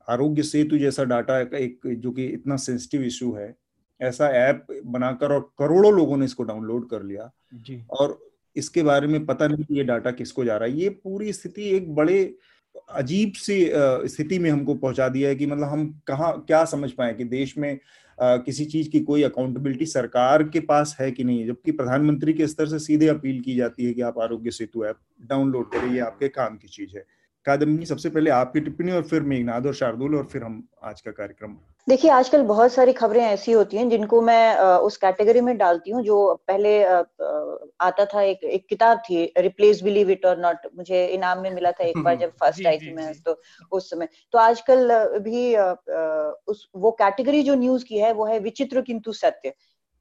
आरोग्य सेतु जैसा डाटा एक जो कि इतना सेंसिटिव इशू है ऐसा ऐप बनाकर और करोड़ों लोगों ने इसको डाउनलोड कर लिया। जी। और इसके बारे में पता नहीं कि ये डाटा किसको जा रहा है। ये पूरी स्थिति एक बड़े अजीब सी स्थिति में हमको पहुँचा दिया है कि मतलब हम कहा क्या समझ पाए कि देश में किसी चीज़ की कोई अकाउंटेबिलिटी सरकार के पास है कि नहीं? जबकि प्रधानमंत्री के स्तर से सीधे अपील की जाती है कि आप आरोग्य सेतु ऐप डाउनलोड करिए आपके काम की चीज़ है। कादम्बी सबसे पहले आपकी टिप्पणी और फिर मेघनाद और शार्दुल और फिर हम आज का कार्यक्रम। देखिए आजकल बहुत सारी खबरें ऐसी होती हैं जिनको मैं उस कैटेगरी में डालती हूँ जो पहले आता था। एक एक किताब थी Ripley's believe it or not मुझे इनाम में मिला था एक बार जब फ़र्स्ट आई थी मैं तो उस समय। तो आजकल भी उस वो कैटेगरी जो न्यूज़ की है वो है विचित्र किंतु सत्य।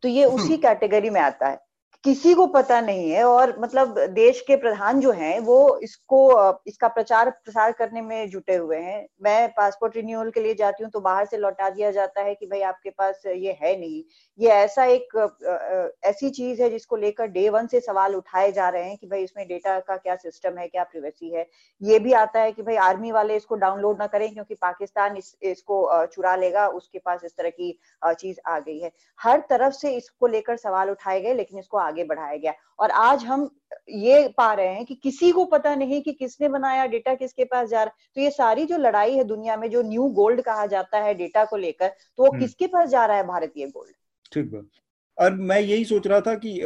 तो ये उसी कैटेगरी में आता है। किसी को पता नहीं है और मतलब देश के प्रधान जो हैं वो इसको इसका प्रचार प्रसार करने में जुटे हुए हैं। मैं पासपोर्ट रिन्यूअल के लिए जाती हूँ तो बाहर से लौटा दिया जाता है कि भाई आपके पास ये है नहीं। ये ऐसा एक ऐसी चीज़ है जिसको लेकर डे वन से सवाल उठाए जा रहे हैं कि भाई इसमें डेटा का क्या सिस्टम है क्या प्रिवेसी है। ये भी आता है कि भाई आर्मी वाले इसको डाउनलोड ना करें क्योंकि पाकिस्तान इस, इसको चुरा लेगा उसके पास इस तरह की चीज़ आ गई है। हर तरफ़ से इसको लेकर सवाल उठाए गए लेकिन इसको बढ़ाया गया। और आज हम ये पा रहे हैं कि किसी को पता नहीं कि किसने बनाया डेटा किसके पास जा रहा। है तो ये सारी जो लड़ाई है दुनिया में जो न्यू गोल्ड कहा जाता है डेटा को लेकर तो वो हम्म। किसके पास जा रहा है भारतीय गोल्ड? ठीक है और मैं यही सोच रहा था कि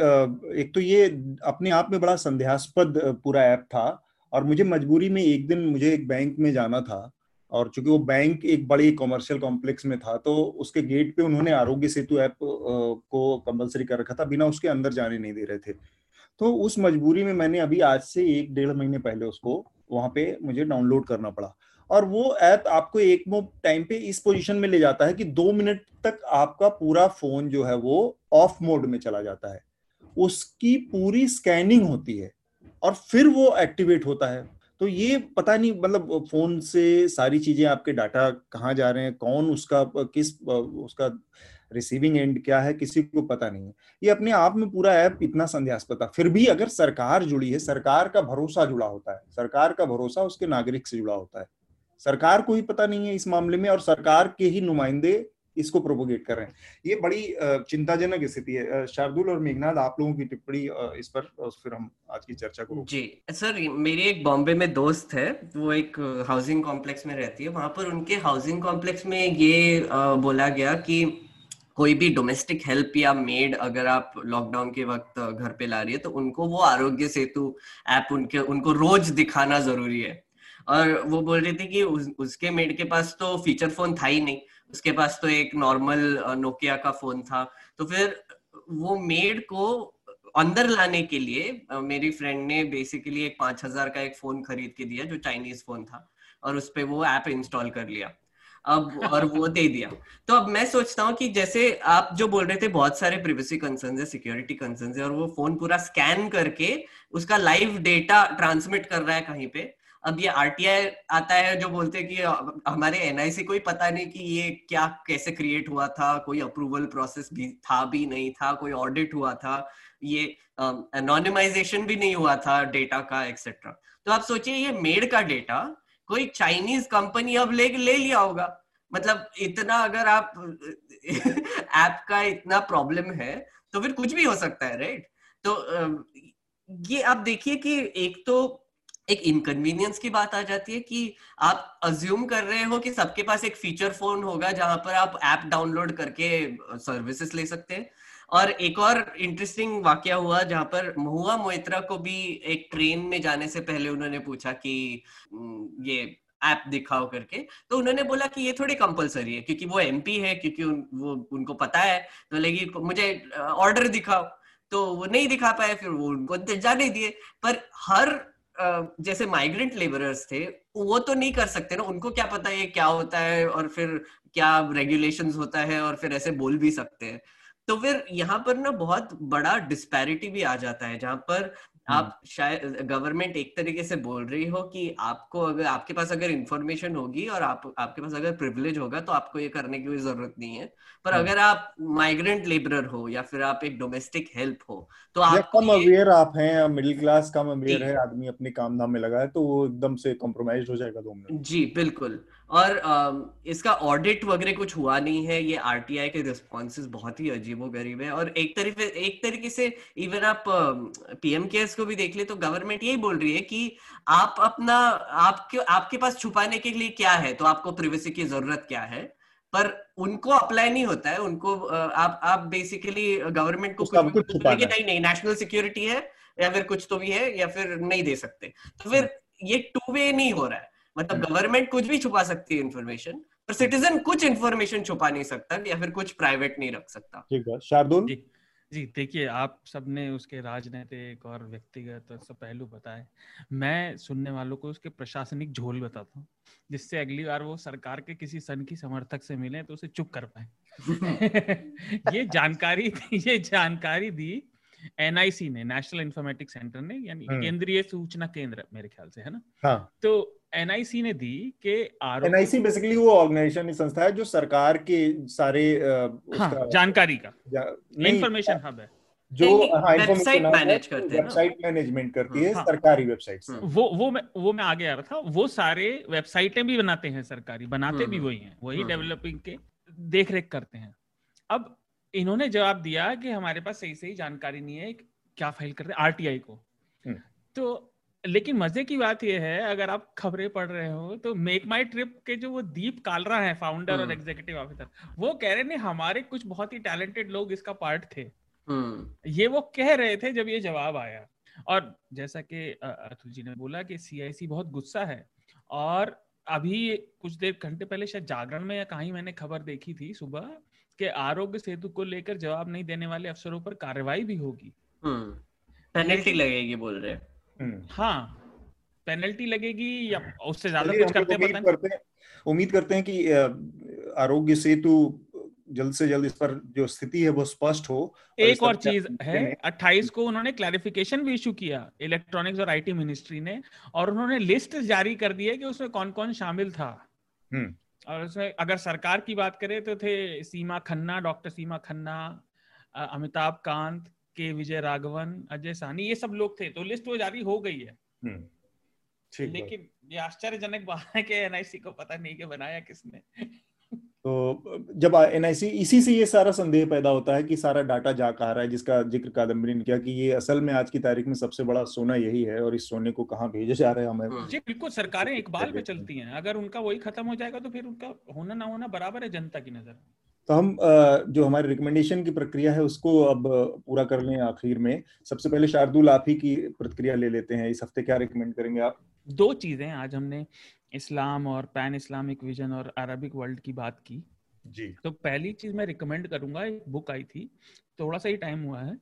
एक तो ये अपने आप में बड़ा संदेहास्पद पूरा ऐप था। और मुझे मजबूरी में एक दिन मुझे एक बैंक में जाना था। और चूँकि वो बैंक एक बड़ी कॉमर्शियल कॉम्प्लेक्स में था तो उसके गेट पे उन्होंने आरोग्य सेतु ऐप को कंपलसरी कर रखा था, बिना उसके अंदर जाने नहीं दे रहे थे। तो उस मजबूरी में मैंने अभी आज से एक डेढ़ महीने पहले उसको वहाँ पे मुझे डाउनलोड करना पड़ा। और वो ऐप आपको एक टाइम पे इस पोजीशन में ले जाता है कि दो मिनट तक आपका पूरा फ़ोन जो है वो ऑफ़ मोड में चला जाता है। उसकी पूरी स्कैनिंग होती है और फिर वो एक्टिवेट होता है। तो ये पता नहीं मतलब फ़ोन से सारी चीज़ें आपके डाटा कहाँ जा रहे हैं, कौन उसका किस उसका रिसीविंग एंड क्या है, किसी को पता नहीं है। ये अपने आप में पूरा ऐप इतना संध्यास्पद था। फिर भी अगर सरकार जुड़ी है, सरकार का भरोसा जुड़ा होता है, सरकार का भरोसा उसके नागरिक से जुड़ा होता है। सरकार को ही पता नहीं है इस मामले में और सरकार के ही नुमाइंदे इसको प्रोपोगेट कर रहे हैं। ये बड़ी चिंताजनक स्थिति है। शार्दुल और मेघनाथ आप लोगों की टिप्पणी इस पर फिर हम आज की चर्चा को जी। सर मेरे एक बॉम्बे में दोस्त है वो एक हाउसिंग कॉम्प्लेक्स में रहती है। वहाँ पर उनके हाउसिंग कॉम्प्लेक्स में ये बोला गया कि कोई भी डोमेस्टिक हेल्प या मेड अगर आप लॉकडाउन के वक्त घर पे ला रही है तो उनको वो आरोग्य सेतु ऐप उनके उनको रोज दिखाना ज़रूरी है। और वो बोल रही थी कि उस, उसके मेड के पास तो फीचर फ़ोन था ही नहीं। उसके पास तो एक नॉर्मल नोकिया का फ़ोन था। तो फिर वो मेड को अंदर लाने के लिए मेरी फ्रेंड ने बेसिकली एक पाँच हज़ार का एक फ़ोन खरीद के दिया, जो चाइनीज़ फ़ोन था, और उस पर वो ऐप इंस्टॉल कर लिया। अब, और वो दे दिया। तो अब मैं सोचता हूँ कि जैसे आप जो बोल रहे थे, बहुत सारे प्रिवेसी कंसर्न है सिक्योरिटी कंसर्न है, और वो फ़ोन पूरा स्कैन करके उसका लाइव डेटा ट्रांसमिट कर रहा है कहीं पे। अब ये आरटीआई आता है जो बोलते हैं कि हमारे एनआईसी को ही पता नहीं कि ये क्या, कैसे क्रिएट हुआ था, कोई अप्रूवल प्रोसेस भी था भी नहीं था, कोई ऑडिट हुआ था, ये एनोनिमाइजेशन भी नहीं हुआ था डेटा का एक्सेट्रा तो आप सोचिए ये मेड का डेटा कोई चाइनीज़ कंपनी अब ले ले लिया होगा। मतलब इतना अगर आप ऐप का इतना प्रॉब्लम है तो फिर कुछ भी हो सकता है राइट तो ये आप देखिए कि एक तो एक इनकन्वीनियंस की बात आ जाती है कि आप अज्यूम कर रहे हो कि सबके पास एक फीचर फ़ोन होगा जहाँ पर आप ऐप डाउनलोड करके सर्विसेज़ ले सकते हैं। और एक और इंटरेस्टिंग वाक्य हुआ जहाँ पर महुआ मोइत्रा को भी एक ट्रेन में जाने से पहले उन्होंने पूछा कि ये ऐप दिखाओ करके। तो उन्होंने बोला कि ये थोड़ी कंपलसरी है क्योंकि वो एमपी है क्योंकि उन, वो उनको पता है। तो लगी मुझे ऑर्डर दिखाओ। तो वो नहीं दिखा पाए फिर वो उनको जाने दिए। पर हर जैसे माइग्रेंट लेबरर्स थे, वो तो नहीं कर सकते ना। उनको क्या पता है क्या होता है और फिर क्या रेगुलेशंस होता है और फिर ऐसे बोल भी सकते हैं। तो फिर यहाँ पर ना बहुत बड़ा डिस्पैरिटी भी आ जाता है, जहाँ पर आप हम्म। शायद गवर्नमेंट एक तरीके से बोल रही हो कि आपको अगर आपके पास अगर इंफॉर्मेशन होगी और आप आपके पास अगर प्रिविलेज होगा तो आपको ये करने की कोई ज़रूरत नहीं है। पर हम्म। अगर आप माइग्रेंट लेबरर हो या फिर आप एक डोमेस्टिक हेल्प हो तो आप कम अवेयर आप हैं मिडिल क्लास कम अवेयर है आदमी अपने काम धाम में लगा है तो वो एकदम से कॉम्प्रोमाइज हो जाएगा दो मिनट जी बिल्कुल। और इसका ऑडिट वगैरह कुछ हुआ नहीं है ये आरटीआई के रिस्पॉन्सेज बहुत ही अजीबो गरीब है। और एक तरीके एक तरीके से इवन आप पीएम केयर्स को भी देख ले तो गवर्नमेंट यही बोल रही है कि आप अपना आपके आपके पास छुपाने के लिए क्या है? तो आपको प्रिवेसी की ज़रूरत क्या है? पर उनको अप्लाई नहीं होता है उनको आप आप बेसिकली गवर्नमेंट को कुछ, कुछ नहीं नहीं नेशनल सिक्योरिटी है या फिर कुछ तो भी है या फिर नहीं दे सकते। तो फिर ये टू वे नहीं हो रहा है। मतलब गवर्नमेंट हम्म। कुछ भी छुपा सकती है इन्फॉर्मेशन पर सिटीजन कुछ इन्फॉर्मेशन छुपा नहीं सकता या फिर कुछ प्राइवेट नहीं रख सकता। ठीक है। शार्दुल? जी देखिए आप सबने उसके राजनीतिक और व्यक्तिगत और सब पहलू बताए। मैं सुनने वालों को उसके प्रशासनिक झोल बताता हूँ जिससे अगली बार वो सरकार के किसी सन की समर्थक से मिले तो उसे चुप कर पाए। ये जानकारी ये जानकारी दी एनआईसी ने नेशनल इंफॉर्मेटिक्स सेंटर ने यानी हम्म। केंद्रीय सूचना केंद्र मेरे ख्याल से है ना? हाँ। तो एनआईसी ने दी कि एनआईसी बेसिकली वो ऑर्गेनाइजेशन संस्था है जो सरकार के सारे हाँ, जानकारी का। इंफॉर्मेशन हब है। जो वेबसाइट मैनेज करते हैं वेबसाइट मैनेजमेंट करती है हाँ, सरकारी वेबसाइट हम्म। वो वो मैं वो मैं आगे आ रहा था। वो सारे वेबसाइटें भी बनाते हैं सरकारी बनाते भी हम्म। वही हैं वही डेवलपिंग के देख रेख करते हैं। अब इन्होंने जवाब दिया कि हमारे पास सही सही जानकारी नहीं है क्या फ़ाइल करते आरटीआई को। हम्म। तो लेकिन मज़े की बात यह है अगर आप खबरें पढ़ रहे हो तो मेक माई ट्रिप के जो वो दीप कालरा है फाउंडर और एग्जीक्यूटिव हम्म। ऑफिसर वो कह रहे हैं हमारे कुछ बहुत ही टैलेंटेड लोग इसका पार्ट थे हम्म। ये वो कह रहे थे जब ये जवाब आया और जैसा कि अतुल जी ने बोला कि सीआईसी बहुत गुस्सा है और अभी कुछ देर घंटे पहले शायद जागरण में या कहीं मैंने खबर देखी थी सुबह कि आरोग्य सेतु को लेकर जवाब नहीं देने वाले अफसरों पर कार्रवाई भी होगी पेनल्टी हम्म। लगेगी बोल रहे हम्म। हाँ पेनल्टी लगेगी या उससे ज़्यादा कुछ करते उम्मीद करते हैं उम्मीद करते हैं कि आरोग्य सेतु जल्द से जल्द इस पर जो स्थिति है वो स्पष्ट हो एक और चीज़ है 28 को उन्होंने क्लैरिफिकेशन भी इशू किया इलेक्ट्रॉनिक्स और आईटी मिनिस्ट्री ने और उन्होंने लिस्ट जारी कर दी है कि उसमें कौन कौन शामिल था। हम्म। और उसमें अगर सरकार की बात करें तो थे सीमा खन्ना डॉक्टर सीमा खन्ना अमिताभ कांत के विजय राघवन अजय साहनी ये सब लोग थे तो लिस्ट वो जारी हो गई है। हम्म। लेकिन ये आश्चर्यजनक बात है कि एनआईसी को पता नहीं कि बनाया किसने। तो जब एनआईसी इसी से ये सारा संदेह पैदा होता है कि सारा डाटा जा कहा रहा है जिसका ज़िक्र कादम्बरी ने किया कि ये असल में आज की तारीख में सबसे बड़ा सोना यही है और इस सोने को कहाँ भेजा जा रहा है हमें। हाँ। जी बिल्कुल सरकारें एक बाल पे चलती हैं। अगर उनका वही खत्म हो जाएगा तो फिर उनका होना ना होना बराबर है जनता की नज़र तो हम जो हमारी रिकमेंडेशन की प्रक्रिया है उसको अब पूरा कर लें आखिर में। सबसे पहले शार्दुल आप ही की प्रतिक्रिया ले लेते हैं। इस हफ़्ते क्या रिकमेंड करेंगे आप? दो चीज़ें आज हमने इस्लाम और पैन इस्लामिक विजन और अरबिक वर्ल्ड की बात की। जी। तो पहली चीज़ मैं रिकमेंड करूँगा एक बुक आई थी थोड़ा सा ही टाइम हुआ है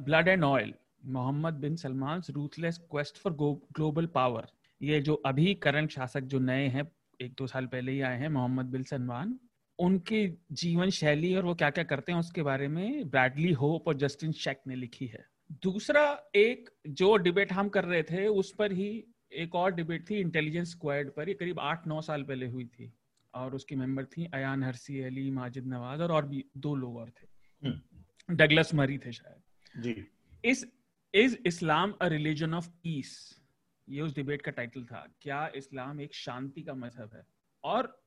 blood and oil Mohammed bin Salman ruthless quest for global power ये जो अभी करंट शासक जो नए हैं एक दो साल पहले ही आए हैं मोहम्मद बिन सलमान। उनकी जीवन शैली और वो क्या क्या करते हैं उसके बारे में ब्रैडली होप और जस्टिन शेक ने लिखी है। दूसरा एक जो डिबेट हम कर रहे थे उस पर ही एक और डिबेट थी इंटेलिजेंस स्क्वाड पर ये करीब आठ नौ साल पहले हुई थी। और उसकी मेंबर थी अयान हरसी अली माजिद नवाज़ और और भी दो लोग और थे। डगलस हम्म। मरी थे शायद। जी। इस is Islam a religion of peace ये उस डिबेट का टाइटल था। क्या इस्लाम एक शांति का मज़हब है? और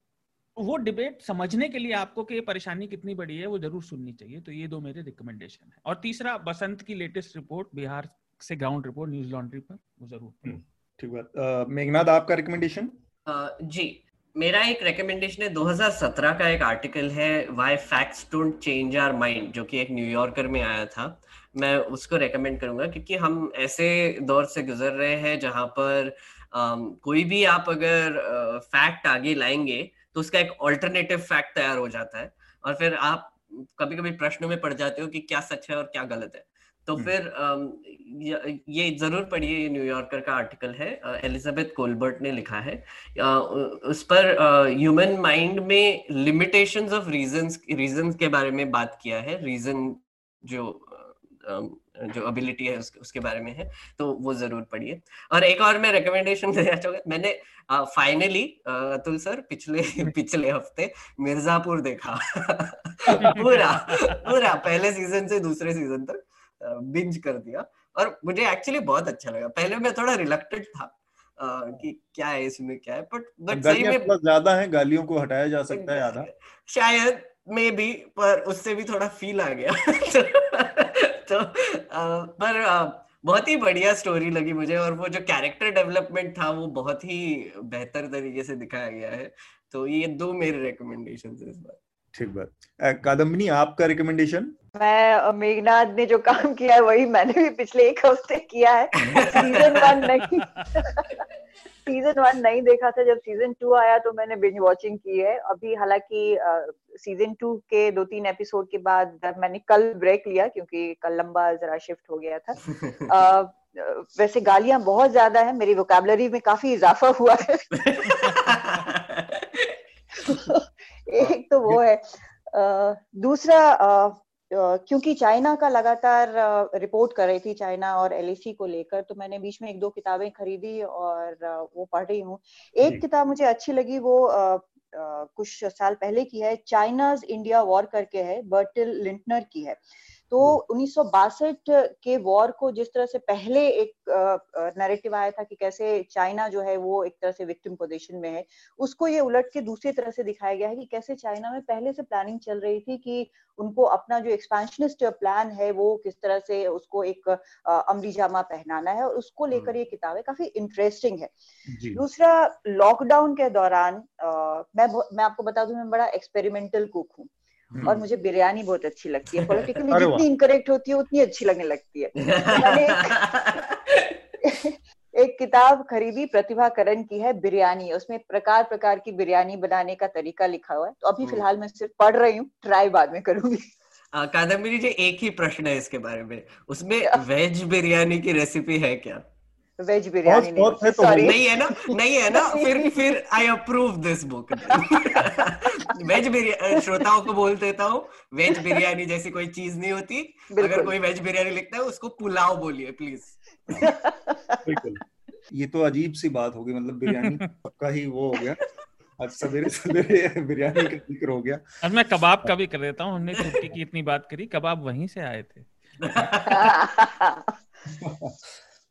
वो डिबेट समझने के लिए आपको कि ये परेशानी कितनी बड़ी है वो ज़रूर सुननी चाहिए। तो ये दो मेरे रिकमेंडेशन है। और तीसरा बसंत की लेटेस्ट रिपोर्ट बिहार से ग्राउंड रिपोर्ट न्यूज़ लॉन्ड्री पर वो ज़रूर हम्म, ठीक बात। मेघनाथ आपका रिकमेंडेशन जी। मेरा एक रिकमेंडेशन है 2017 का एक आर्टिकल है why facts don't change our mind जो कि एक न्यूयॉर्कर में आया था। मैं उसको रेकमेंड करूँगा क्योंकि हम ऐसे दौर से गुजर रहे हैं जहाँ पर um, कोई भी आप अगर फैक्ट आगे लाएँगे तो उसका एक ऑल्टरनेटिव फैक्ट तैयार हो जाता है। और फिर आप कभी कभी प्रश्नों में पड़ जाते हो कि क्या सच है और क्या गलत है। तो हम्म। फिर ये ज़रूर पढ़िए ये न्यूयॉर्कर का आर्टिकल है एलिजाबेथ कोलबर्ट ने लिखा है। उस पर ह्यूमन माइंड में लिमिटेशंस ऑफ़ रीजंस रीजंस के बारे में बात किया है। रीजन जो जो एबिलिटी है उस, उसके बारे में है तो वो ज़रूर पढ़िए। और एक और मैं रिकमेंडेशन देना चाहूँगा मैंने फाइनली अतुल सर पिछले पिछले हफ़्ते मिर्जापुर देखा। पूरा पूरा पहले सीज़न से दूसरे सीज़न तक बिंज कर दिया। और मुझे एक्चुअली बहुत अच्छा लगा। पहले मैं थोड़ा रिलक्टेड था कि क्या है इसमें क्या है बट बट सही में ज़्यादा है गालियों को हटाया जा सकता है आधा। शायद मे बी पर उससे भी थोड़ा फील आ गया। तो आ, पर आ, बहुत ही बढ़िया स्टोरी लगी मुझे और वो जो कैरेक्टर डेवलपमेंट था वो बहुत ही बेहतर तरीके से दिखाया गया है। तो ये दो मेरे रिकमेंडेशन इस बार। ठीक बात। कादम्बिनी आपका रिकमेंडेशन मैं मेघनाथ ने जो काम किया है वही मैंने भी पिछले एक हफ़्ते किया है। सीज़न वन नहीं। सीज़न वन नहीं देखा था जब सीज़न टू आया तो मैंने बिंज वॉचिंग की है। अभी हालाँकि सीज़न टू के दो तीन एपिसोड के बाद मैंने कल ब्रेक लिया क्योंकि कल लंबा जरा शिफ्ट हो गया था आ, वैसे गालियाँ बहुत ज़्यादा है मेरी वोकेबलरी में काफ़ी इजाफा हुआ है। एक तो वो है uh, दूसरा क्योंकि चाइना का लगातार रिपोर्ट कर रही थी चाइना और एलएसी को लेकर तो मैंने बीच में एक दो किताबें खरीदी और वो पढ़ रही हूँ। एक किताब मुझे अच्छी लगी वो कुछ साल पहले की है चाइनाज इंडिया वॉर करके है बर्टिल लिंटनर की है। तो उन्नीस सौ बासठ के वॉर को जिस तरह से पहले एक नैरेटिव आया था कि कैसे चाइना जो है वो एक तरह से विक्टिम पोजीशन में है उसको ये उलट के दूसरी तरह से दिखाया गया है कि कैसे चाइना में पहले से प्लानिंग चल रही थी कि उनको अपना जो एक्सपेंशनिस्ट प्लान है वो किस तरह से उसको एक अमरी जामा पहनाना है और उसको लेकर ये किताब काफ़ी इंटरेस्टिंग है। दूसरा लॉकडाउन के दौरान मैं मैं आपको बता दूँ मैं बड़ा एक्सपेरिमेंटल कुक हूँ। और हम्म। मुझे बिरयानी बहुत अच्छी लगती है। पॉलिटिकली जितनी इनकरेक्ट होती है उतनी अच्छी लगने लगती है। मैंने एक, एक किताब खरीदी प्रतिभा करण की है बिरयानी। उसमें प्रकार प्रकार की बिरयानी बनाने का तरीका लिखा हुआ है। तो अभी हम्म। फ़िलहाल मैं सिर्फ़ पढ़ रही हूँ ट्राई बाद में करूँगी। कादम्बरी जी एक ही प्रश्न है इसके बारे में। उसमें वेज बिरयानी की रेसिपी है क्या? वेज बिरयानी नहीं, है तो नहीं है ना नहीं है ना फिर फिर I approve this book veg biryani श्रोताओं को बोल देता हूँ वेज बिरयानी जैसी कोई चीज़ नहीं होती। अगर कोई वेज बिरयानी लिखता है उसको पुलाव बोलिए प्लीज़ बिल्कुल। ये तो अजीब सी बात होगी मतलब बिरयानी पक्का ही वो हो गया। आज सवेरे सवेरे बिरयानी का ज़िक्र हो गया। अब मैं कबाब का भी कर देता हूँ हमने छुट्टी की इतनी बात करी कबाब वहीं से आए थे।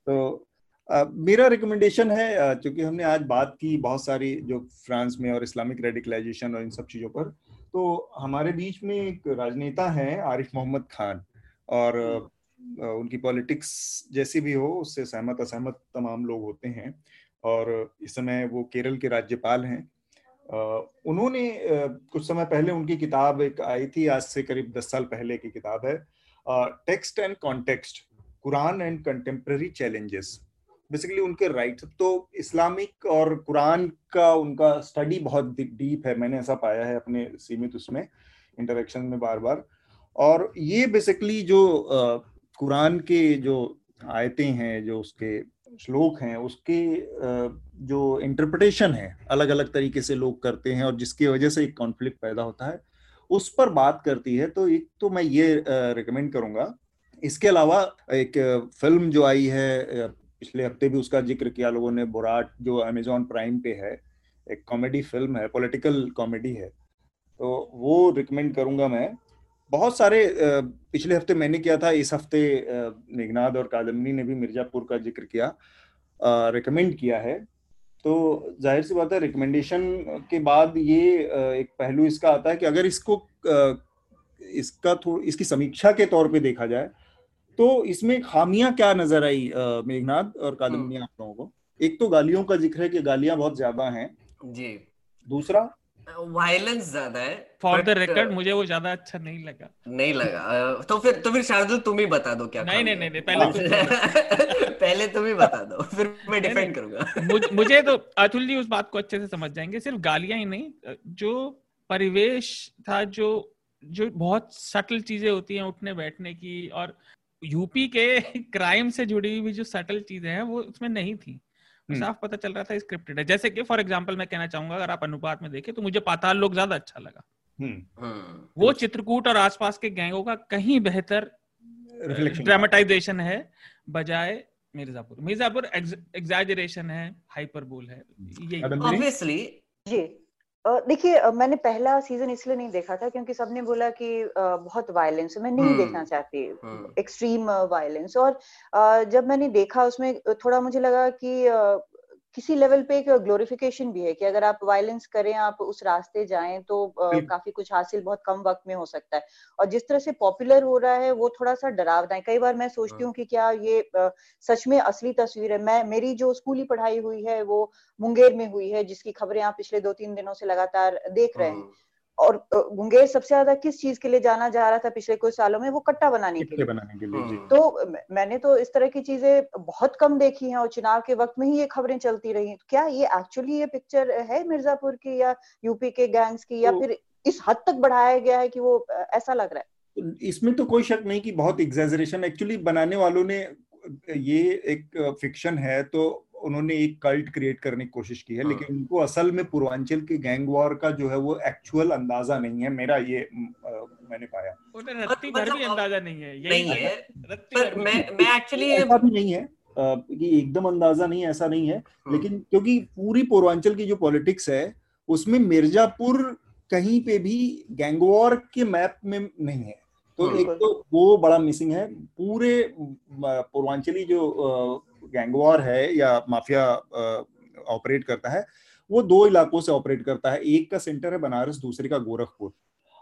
तो मेरा रिकमेंडेशन है क्योंकि हमने आज बात की बहुत सारी जो फ्रांस में और इस्लामिक रेडिकलाइजेशन और इन सब चीज़ों पर तो हमारे बीच में एक राजनेता है आरिफ मोहम्मद खान और उनकी पॉलिटिक्स जैसी भी हो, उससे सहमत असहमत तमाम लोग होते हैं और इस समय वो केरल के राज्यपाल हैं। उन्होंने कुछ समय पहले उनकी किताब एक आई थी, आज से करीब दस साल पहले की किताब है text and context, Quran and contemporary challenges basically उनके राइट्स तो इस्लामिक और कुरान का उनका स्टडी बहुत डीप है। मैंने ऐसा पाया है अपने सीमित उसमें इंटरेक्शन में बार बार और ये बेसिकली जो कुरान के जो आयतें हैं, जो उसके श्लोक हैं, उसके जो इंटरप्रिटेशन है अलग अलग तरीके से लोग करते हैं और जिसकी वजह से एक कॉन्फ्लिक्ट पैदा होता है, उस पर बात करती है। तो एक तो मैं ये रिकमेंड करूँगा। इसके अलावा एक फ़िल्म जो आई है पिछले हफ़्ते भी उसका ज़िक्र किया, लोगों ने बोराट जो अमेजोन प्राइम पे है, एक कॉमेडी फ़िल्म है पॉलिटिकल कॉमेडी है। तो वो रिकमेंड करूँगा मैं। बहुत सारे पिछले हफ़्ते मैंने किया था, इस हफ़्ते मेघनाद और कादम्बनी ने भी मिर्जापुर का ज़िक्र किया रिकमेंड किया है। तो ज़ाहिर सी बात है रिकमेंडेशन के बाद ये एक पहलू इसका आता है कि अगर इसको इसका थोड़ा इसकी समीक्षा के तौर पे देखा जाए तो इसमें खामियाँ क्या नज़र आई मेघनाथ और कादम्बनी हम्म। आप लोगों को? एक तो गालियों का ज़िक्र है कि गालियाँ बहुत ज़्यादा हैं। जी। दूसरा? वायलेंस ज़्यादा है फॉर द रिकॉर्ड मुझे वो ज़्यादा अच्छा नहीं लगा। नहीं लगा। तो फिर तो फिर शार्दुल तुम ही बता दो क्या नहीं नहीं नहीं, नहीं पहले तुम पहले तुम ही बता दो फिर मैं डिफेंड करूँगा। मुझे तो अतुल जी उस बात को अच्छे से समझ जाएँगे। सिर्फ़ गालियाँ ही नहीं जो परिवेश था जो जो बहुत सटल चीज़ें होती हैं उठने बैठने की और यूपी के क्राइम से जुड़ी हुई जो सटल चीज़ें हैं वो उसमें नहीं थी। हम्म। साफ़ पता चल रहा था स्क्रिप्टेड है। जैसे कि फॉर एग्जांपल मैं कहना चाहूँगा अगर आप अनुपात में देखें तो मुझे पाताल लोग ज़्यादा अच्छा लगा। हम्म। हाँ। वो चित्रकूट और आसपास के गैंगों का कहीं बेहतर ड्रामेटाइजेशन है बजाय मिर्जापुर। मिर्जापुर एग्जैजरेशन है हाइपरबोल है ये ऑब्वियसली जी। देखिए मैंने पहला सीज़न इसलिए नहीं देखा था क्योंकि सबने बोला कि बहुत वायलेंस मैं नहीं देखना हम्म, चाहती एक्सट्रीम हम्म। वायलेंस और जब मैंने देखा उसमें थोड़ा मुझे लगा कि किसी लेवल पे एक ग्लोरिफिकेशन भी है कि अगर आप वायलेंस करें आप उस रास्ते जाएँ तो काफ़ी कुछ हासिल बहुत कम वक्त में हो सकता है। और जिस तरह से पॉपुलर हो रहा है वो थोड़ा सा डरावना है। कई बार मैं सोचती हाँ। हूँ कि क्या ये सच में असली तस्वीर है? मैं मेरी जो स्कूली पढ़ाई हुई है वो मुंगेर में हुई है जिसकी खबरें आप पिछले दो तीन दिनों से लगातार देख रहे हैं। हाँ। और मुंगेर सबसे ज़्यादा किस चीज़ के लिए जाना जा रहा था पिछले कुछ सालों में? वो कट्टा बनाने के लिए। बनाने के लिए तो मैंने तो इस तरह की चीज़ें बहुत कम देखी हैं और चुनाव के वक्त में ही ये खबरें चलती रही तो क्या ये एक्चुअली ये पिक्चर है मिर्जापुर की या यूपी के गैंग्स की या तो, फिर इस हद तक बढ़ाया गया है कि वो ऐसा लग रहा है? इसमें तो कोई शक नहीं कि बहुत एग्जेजरेशन एक्चुअली बनाने वालों ने ये एक फिक्शन है। तो उन्होंने एक कल्ट क्रिएट करने की कोशिश की है लेकिन हाँ। उनको असल में पूर्वांचल के गैंग वॉर का जो है वो एक्चुअल अंदाज़ा नहीं है मेरा ये आ, मैंने पाया रत्ती भर भी अंदाज़ा नहीं है नहीं है पर मैं मैं एक्चुअली ऐसा भी नहीं है कि एकदम अंदाज़ा नहीं ऐसा नहीं है हाँ। लेकिन क्योंकि पूरी पूर्वांचल की जो पॉलिटिक्स है उसमें मिर्जापुर कहीं पे भी गैंगवॉर के मैप में नहीं है तो हाँ। एक तो वो बड़ा मिसिंग है पूरे पूर्वांचली जो गैंगवॉर है या माफिया ऑपरेट करता है, वो दो इलाकों से ऑपरेट करता है, एक का सेंटर है बनारस, दूसरे का गोरखपुर।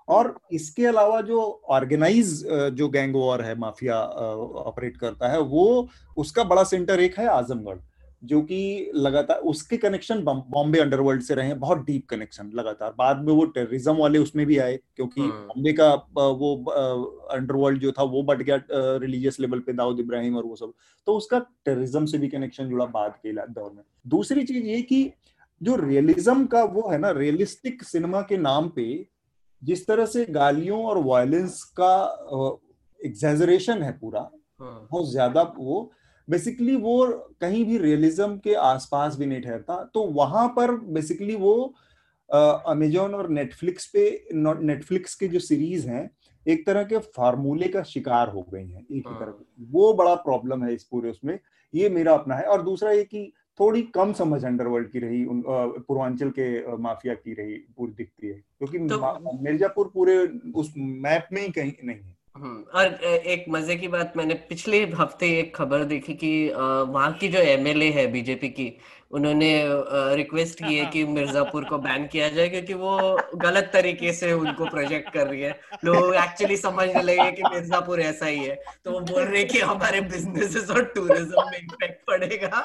और इसके अलावा जो ऑर्गेनाइज जो गैंग वॉर है, माफिया ऑपरेट करता है, वो, उसका बड़ा सेंटर एक है आजमगढ़। जो कि लगातार उसके कनेक्शन बॉम्बे अंडरवर्ल्ड से रहे बहुत डीप कनेक्शन लगातार बाद में वो टेररिज्म वाले उसमें भी आए क्योंकि। बॉम्बे का वो अंडरवर्ल्ड जो था वो बट गया रिलीजियस लेवल पे दाऊद इब्राहिम और वो सब तो उसका टेररिज्म से भी कनेक्शन जुड़ा बाद के दौर में दूसरी चीज़ ये कि जो रियलिज्म का वो है ना रियलिस्टिक सिनेमा के नाम पे जिस तरह से गालियों और वायलेंस का एग्जेजरेशन है पूरा हाँ। बहुत ज़्यादा वो बेसिकली वो कहीं भी रियलिज्म के आसपास भी नहीं ठहरता तो वहाँ पर बेसिकली वो अमेजोन और नेटफ्लिक्स पे नेटफ्लिक्स के जो सीरीज़ हैं एक तरह के फार्मूले का शिकार हो गई हैं एक ही तरह हाँ। वो बड़ा प्रॉब्लम है इस पूरे उसमें ये मेरा अपना है। और दूसरा ये कि थोड़ी कम समझ अंडरवर्ल्ड की रही पूर्वांचल के माफिया की रही पूरी दिखती है क्योंकि तो, मिर्जापुर पूरे उस मैप में ही कहीं नहीं है। हम्म, और एक मज़े की बात मैंने पिछले हफ़्ते एक खबर देखी कि वहाँ की जो एमएलए है बीजेपी की उन्होंने रिक्वेस्ट की है कि मिर्जापुर को बैन किया जाए क्योंकि वो गलत तरीके से उनको प्रोजेक्ट कर रही है। लोग एक्चुअली समझने लगे कि मिर्जापुर ऐसा ही है। तो वो बोल रहे कि हमारे बिजनेसेस और टूरिज़्म में इम्पैक्ट पड़ेगा।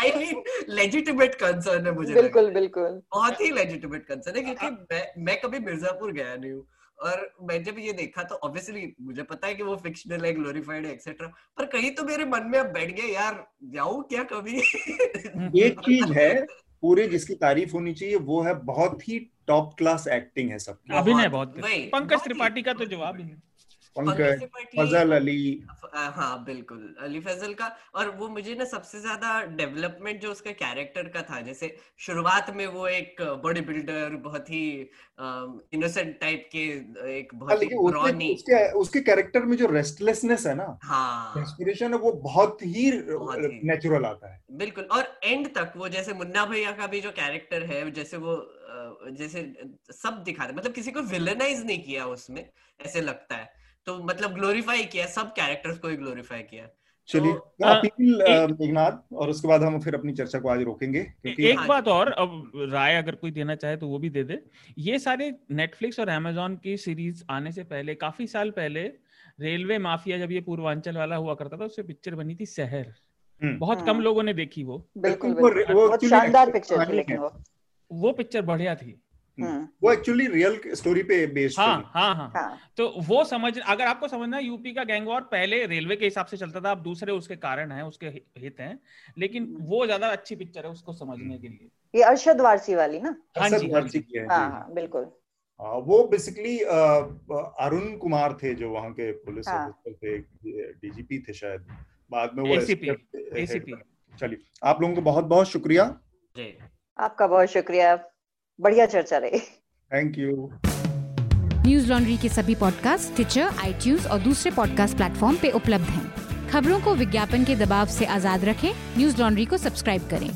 आई मीन लेजिटिमेट कंसर्न है मुझे बिल्कुल बिल्कुल। बहुत ही लेजिटिमेट कंसर्न है क्योंकि मैं, मैं कभी मिर्जापुर गया नहीं हूँ। और मैं जब ये देखा तो ऑब्वियसली मुझे पता है कि वो फिक्शनल है ग्लोरीफाइड है एक्सेट्रा पर कहीं तो मेरे मन में अब बैठ गया यार जाऊँ क्या कभी? एक चीज़ है पूरे जिसकी तारीफ़ होनी चाहिए वो है बहुत ही टॉप क्लास एक्टिंग है सबकी। अभिनय बहुत पंकज त्रिपाठी का तो जवाब ही नहीं पंकज फजल अली। हाँ बिल्कुल अली फजल का। और वो मुझे ना सबसे ज़्यादा डेवलपमेंट जो उसका कैरेक्टर का था जैसे शुरुआत में वो एक बॉडी बिल्डर बहुत ही इनोसेंट टाइप के एक बहुत ही पुरानी उसके उसके कैरेक्टर में जो रेस्टलेसनेस है ना हाँ। इंस्पिरेशन है वो बहुत ही नेचुरल आता है। बिल्कुल और एंड तक वो जैसे मुन्ना भैया का भी जो कैरेक्टर है जैसे वो जैसे सब दिखा मतलब किसी को विलेनाइज नहीं किया उसमें ऐसे लगता है। तो मतलब ग्लोरीफाई किया सब कैरेक्टर्स को ही ग्लोरीफाई किया। चलिए तो अपील मेघनाथ और उसके बाद हम फिर अपनी चर्चा को आज रोकेंगे क्योंकि एक हाँ बात और अब राय अगर कोई देना चाहे तो वो भी दे दे। ये सारे नेटफ्लिक्स और अमेजोन की सीरीज़ आने से पहले काफ़ी साल पहले रेलवे माफिया जब ये पूर्वांचल वाला हुआ करता था उससे पिक्चर बनी थी शहर। हम्म। बहुत कम हाँ। लोगों ने देखी वो। बिल्कुल वो शानदार पिक्चर वो। पिक्चर बढ़िया थी। वो एक्चुअली रियल स्टोरी पे बेस्ड हाँ, हाँ, हाँ हाँ। तो वो समझ अगर आपको समझना यूपी का गैंग वॉर पहले रेलवे के हिसाब से चलता था अब दूसरे उसके कारण है उसके हित हैं लेकिन हम्म। वो ज़्यादा अच्छी पिक्चर है उसको समझने के लिए। ये अरशद वारसी वाली ना? हाँ जी वारसी की है हाँ, हाँ बिल्कुल। वो बेसिकली अरुण कुमार थे जो वहाँ के पुलिस थे डीजीपी थे शायद। बाद में वो एसीपी एसीपी चलिए आप लोगों को बहुत बहुत शुक्रिया आपका बहुत शुक्रिया। बढ़िया चर्चा रहे। थैंक यू न्यूज़ लॉन्ड्री के सभी पॉडकास्ट ट्विटर आई और दूसरे पॉडकास्ट प्लेटफॉर्म पे उपलब्ध हैं। खबरों को विज्ञापन के दबाव से आज़ाद रखें। न्यूज़ लॉन्ड्री को सब्सक्राइब करें।